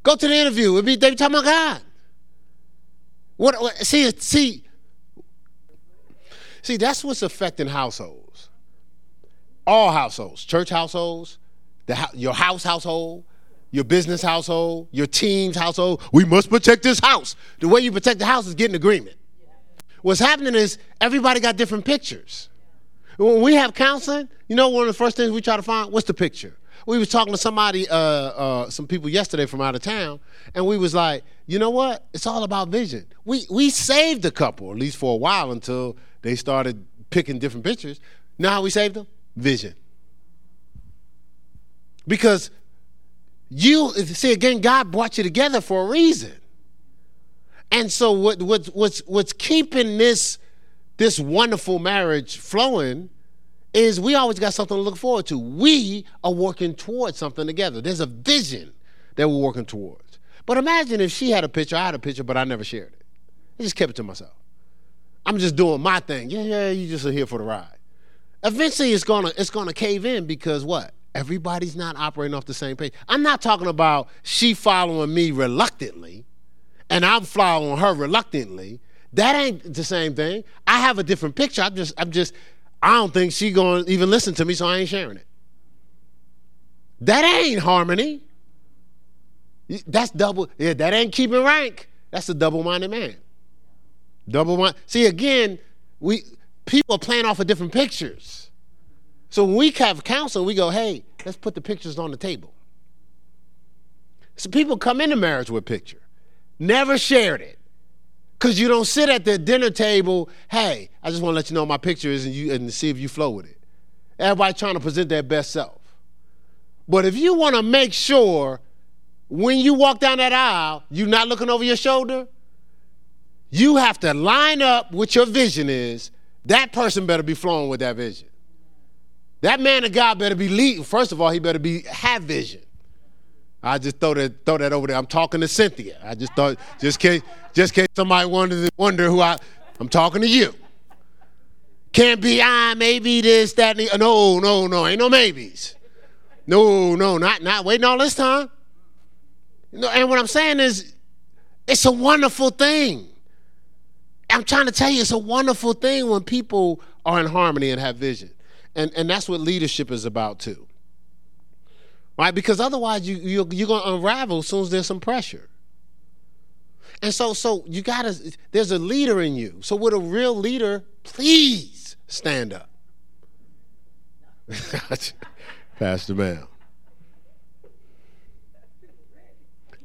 Go to the interview. It'd be, they be talking about God. What, what, see, see, see, that's what's affecting households. All households, church households, the, your house household, your business household, your team's household. We must protect this house. The way you protect the house is getting agreement. What's happening is everybody got different pictures. When we have counseling, you know, one of the first things we try to find what's the picture. We was talking to somebody, uh, uh, some people yesterday from out of town, and we was like, you know what? It's all about vision. We we saved a couple, at least for a while, until they started picking different pictures. Now we saved them? Vision. Because you see again, God brought you together for a reason. And so what, what what's what's keeping this this wonderful marriage flowing is we always got something to look forward to. We are working towards something together. There's a vision that we're working towards. But imagine if she had a picture, I had a picture, but I never shared it. I just kept it to myself. I'm just doing my thing. Yeah, yeah, you just are here for the ride. Eventually it's gonna it's gonna cave in because what? Everybody's not operating off the same page. I'm not talking about she following me reluctantly and I'm following her reluctantly. That ain't the same thing. I have a different picture. I'm just, I'm just, I don't think she gonna even listen to me, so I ain't sharing it. That ain't harmony. That's double. Yeah, that ain't keeping rank. That's a double-minded man. Double mind. See, again, we people are playing off of different pictures. So when we have counsel, we go, hey, let's put the pictures on the table. So people come into marriage with a picture, never shared it. Because you don't sit at the dinner table, hey, I just want to let you know my picture is and, you, and see if you flow with it. Everybody trying to present their best self. But if you want to make sure when you walk down that aisle, you're not looking over your shoulder, you have to line up what your vision is. That person better be flowing with that vision. That man of God better be leading. First of all, he better be have vision. I just throw that throw that over there. I'm talking to Cynthia. I just thought just case just case somebody wanted wonder who I I'm talking to you. Can't be, ah, maybe this, that, no, no, no, ain't no maybes. No, no, not not waiting all this time. No, and what I'm saying is, it's a wonderful thing. I'm trying to tell you, it's a wonderful thing when people are in harmony and have vision. And, and that's what leadership is about too. Right? Because otherwise you, you you're gonna unravel as soon as there's some pressure. And so so you gotta there's a leader in you. So with a real leader, please stand up. Pastor Bell.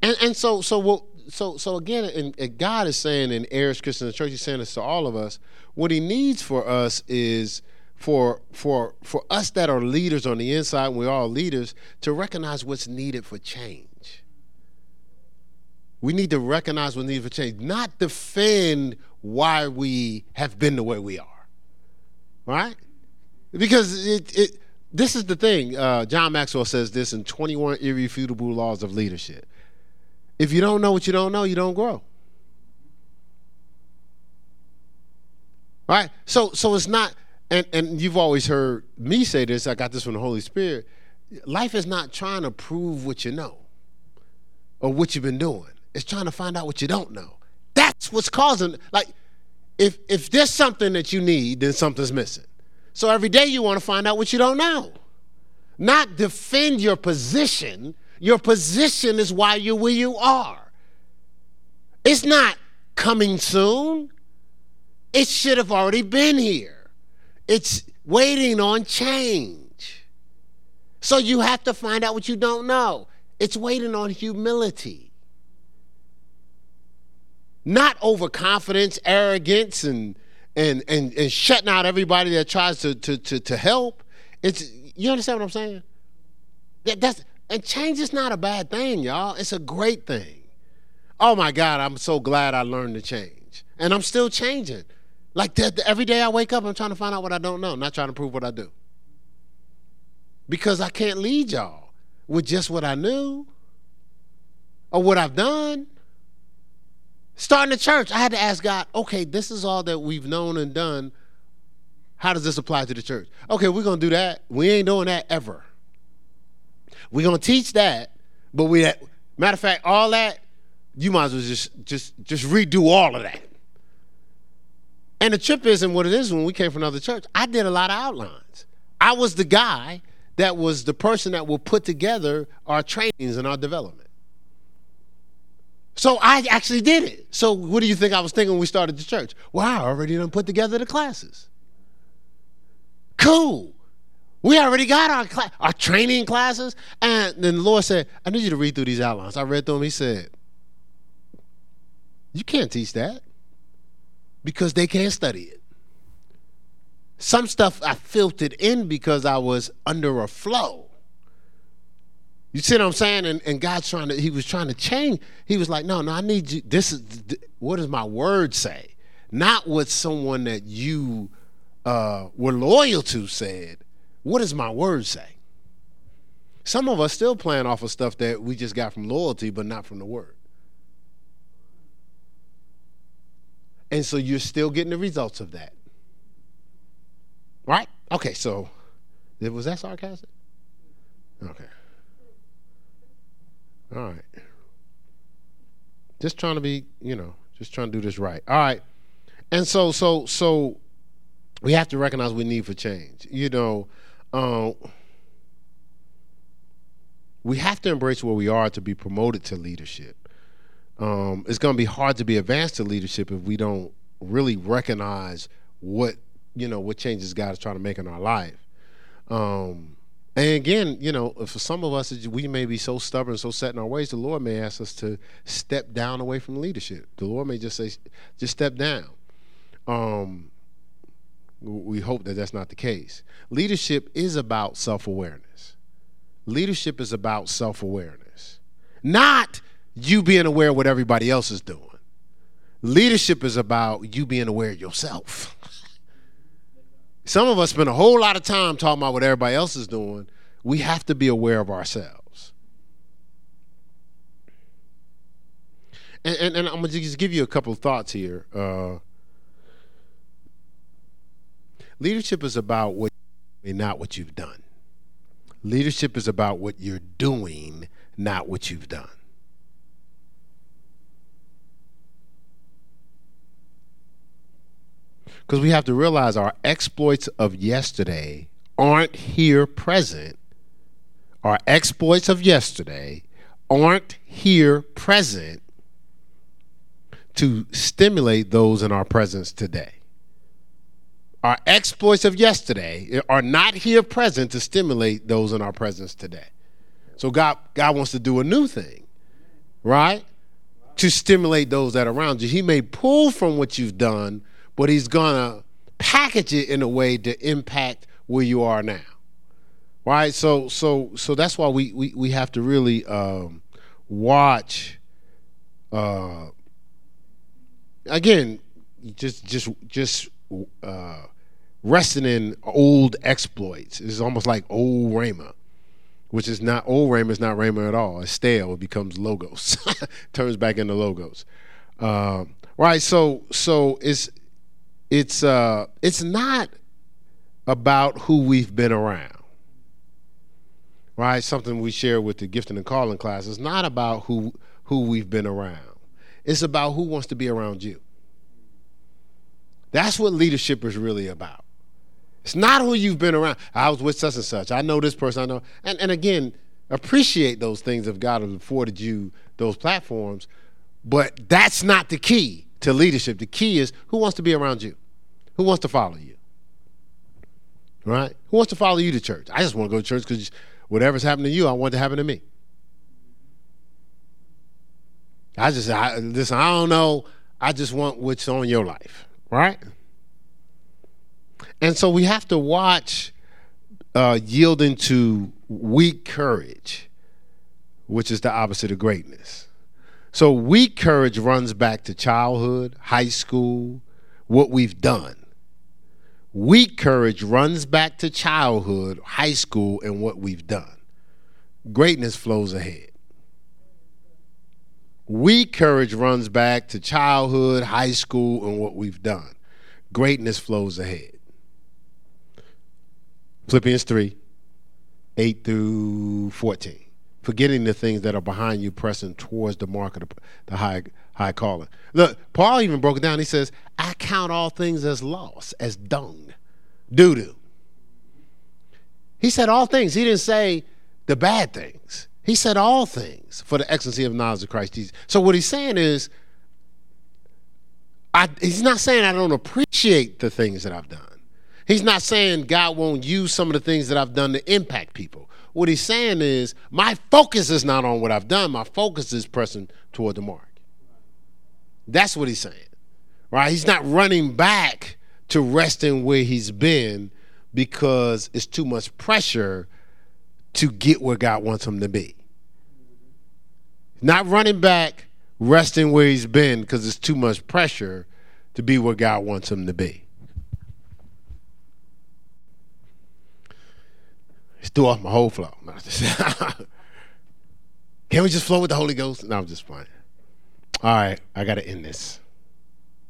And and so so what so so again, and, and God is saying in Ayers Christian Church, He's saying this to all of us. What He needs for us is for for for us that are leaders on the inside, and we're all leaders, to recognize what's needed for change. We need to recognize what's needed for change, not defend why we have been the way we are. Right? Because it, it this is the thing. Uh, John Maxwell says this in 21 Irrefutable Laws of Leadership. If you don't know what you don't know, you don't grow. Right? So so it's not and and you've always heard me say this, I got this from the Holy Spirit. Life is not trying to prove what you know or what you've been doing. It's trying to find out what you don't know. That's what's causing like if if there's something that you need, then something's missing. So every day you want to find out what you don't know. Not defend your position. Your position is why you're where you are. It's not coming soon. It should have already been here. It's waiting on change. So you have to find out what you don't know. It's waiting on humility. Not overconfidence, arrogance, and and and, and shutting out everybody that tries to, to to to help. It's you understand what I'm saying? That, that's and change is not a bad thing, y'all. It's a great thing. Oh my God, I'm so glad I learned to change, and I'm still changing. Like that, every day I wake up, I'm trying to find out what I don't know, not trying to prove what I do. Because I can't lead y'all with just what I knew or what I've done. Starting the church, I had to ask God, okay, this is all that we've known and done. How does this apply to the church? Okay, we're going to do that. We ain't doing that ever. We're to teach that, but we, matter of fact, all that, you might as well just, just, just redo all of that. And the trip isn't what it is when we came from another church. I did a lot of outlines. I was the guy that was the person that will put together our trainings and our development. So I actually did it. So what do you think I was thinking when we started the church? Well, I already done put together the classes. Cool. We already got our cl- our training classes. And then the Lord said, I need you to read through these outlines. I read through them. He said, You can't teach that because they can't study it. Some stuff I filtered in because I was under a flow. You see what I'm saying? And, and God's trying to, he was trying to change. He was like, no, no, I need you. This is, what does my word say? Not what someone that you uh, were loyal to said. What does my word say? Some of us still playing off of stuff that we just got from loyalty, but not from the word. And so you're still getting the results of that. Right? Okay, so was that sarcastic? Okay. All right. Just trying to be, you know, just trying to do this right. All right. And so, so, so we have to recognize we need for change. You know, um, we have to embrace where we are to be promoted to leadership. Um, it's going to be hard to be advanced to leadership if we don't really recognize what you know what changes God is trying to make in our life. Um, and again, you know, for some of us, we may be so stubborn, so set in our ways. The Lord may ask us to step down away from leadership. The Lord may just say, just step down. Um, we hope that that's not the case. Leadership is about self awareness. Leadership is about self awareness, not you being aware of what everybody else is doing. Leadership is about you being aware of yourself. Some of us spend a whole lot of time talking about what everybody else is doing. We have to be aware of ourselves. And, and, and I'm going to just give you a couple of thoughts here. Uh, Leadership is about what not what you've done. Leadership is about what you're doing, not what you've done. Because we have to realize our exploits of yesterday aren't here present. Our exploits of yesterday aren't here present to stimulate those in our presence today. Our exploits of yesterday are not here present to stimulate those in our presence today. So God, God wants to do a new thing, right? To stimulate those that are around you. He may pull from what you've done, but he's gonna package it in a way to impact where you are now. Right? So so so that's why we we, we have to really um, watch uh, again just just just uh, resting in old exploits. It's almost like old Rhema, which is not old Rhema is not Rhema at all. It's stale. It becomes logos, turns back into logos. Uh, right. So so it's it's uh it's not about who we've been around. Right? Something we share with the gifting and calling class. It's not about who who we've been around. It's about who wants to be around you. That's what leadership is really about. It's not who you've been around. I was with such and such. I know this person. I know. And, and again, appreciate those things if God has afforded you those platforms. But that's not the key to leadership. The key is who wants to be around you? Who wants to follow you? Right? Who wants to follow you to church? I just want to go to church because whatever's happened to you, I want to happen to me. I just, I, listen, I don't know. I just want what's on your life right? And so we have to watch uh, yielding to weak courage, which is the opposite of greatness. So weak courage runs back to childhood, high school, what we've done. Weak courage runs back to childhood, high school, and what we've done. Greatness flows ahead. Weak courage runs back to childhood, high school, and what we've done. Greatness flows ahead. Philippians 3 8 through 14. Forgetting the things that are behind you, pressing towards the mark of the, the high, high calling. Look, Paul even broke it down. He says, I count all things as loss, as dung, doo doo. He said all things. He didn't say the bad things. He said all things for the excellency of knowledge of Christ Jesus. So what he's saying is, I, he's not saying I don't appreciate the things that I've done. He's not saying God won't use some of the things that I've done to impact people. What he's saying is, my focus is not on what I've done. My focus is pressing toward the mark. That's what he's saying, right? He's not running back to resting where he's been because it's too much pressure to get where God wants him to be. Not running back, resting where he's been because it's too much pressure to be where God wants him to be. It's threw off my whole flow. Can we just flow with the Holy Ghost? No, I'm just playing. All right, I got to end this.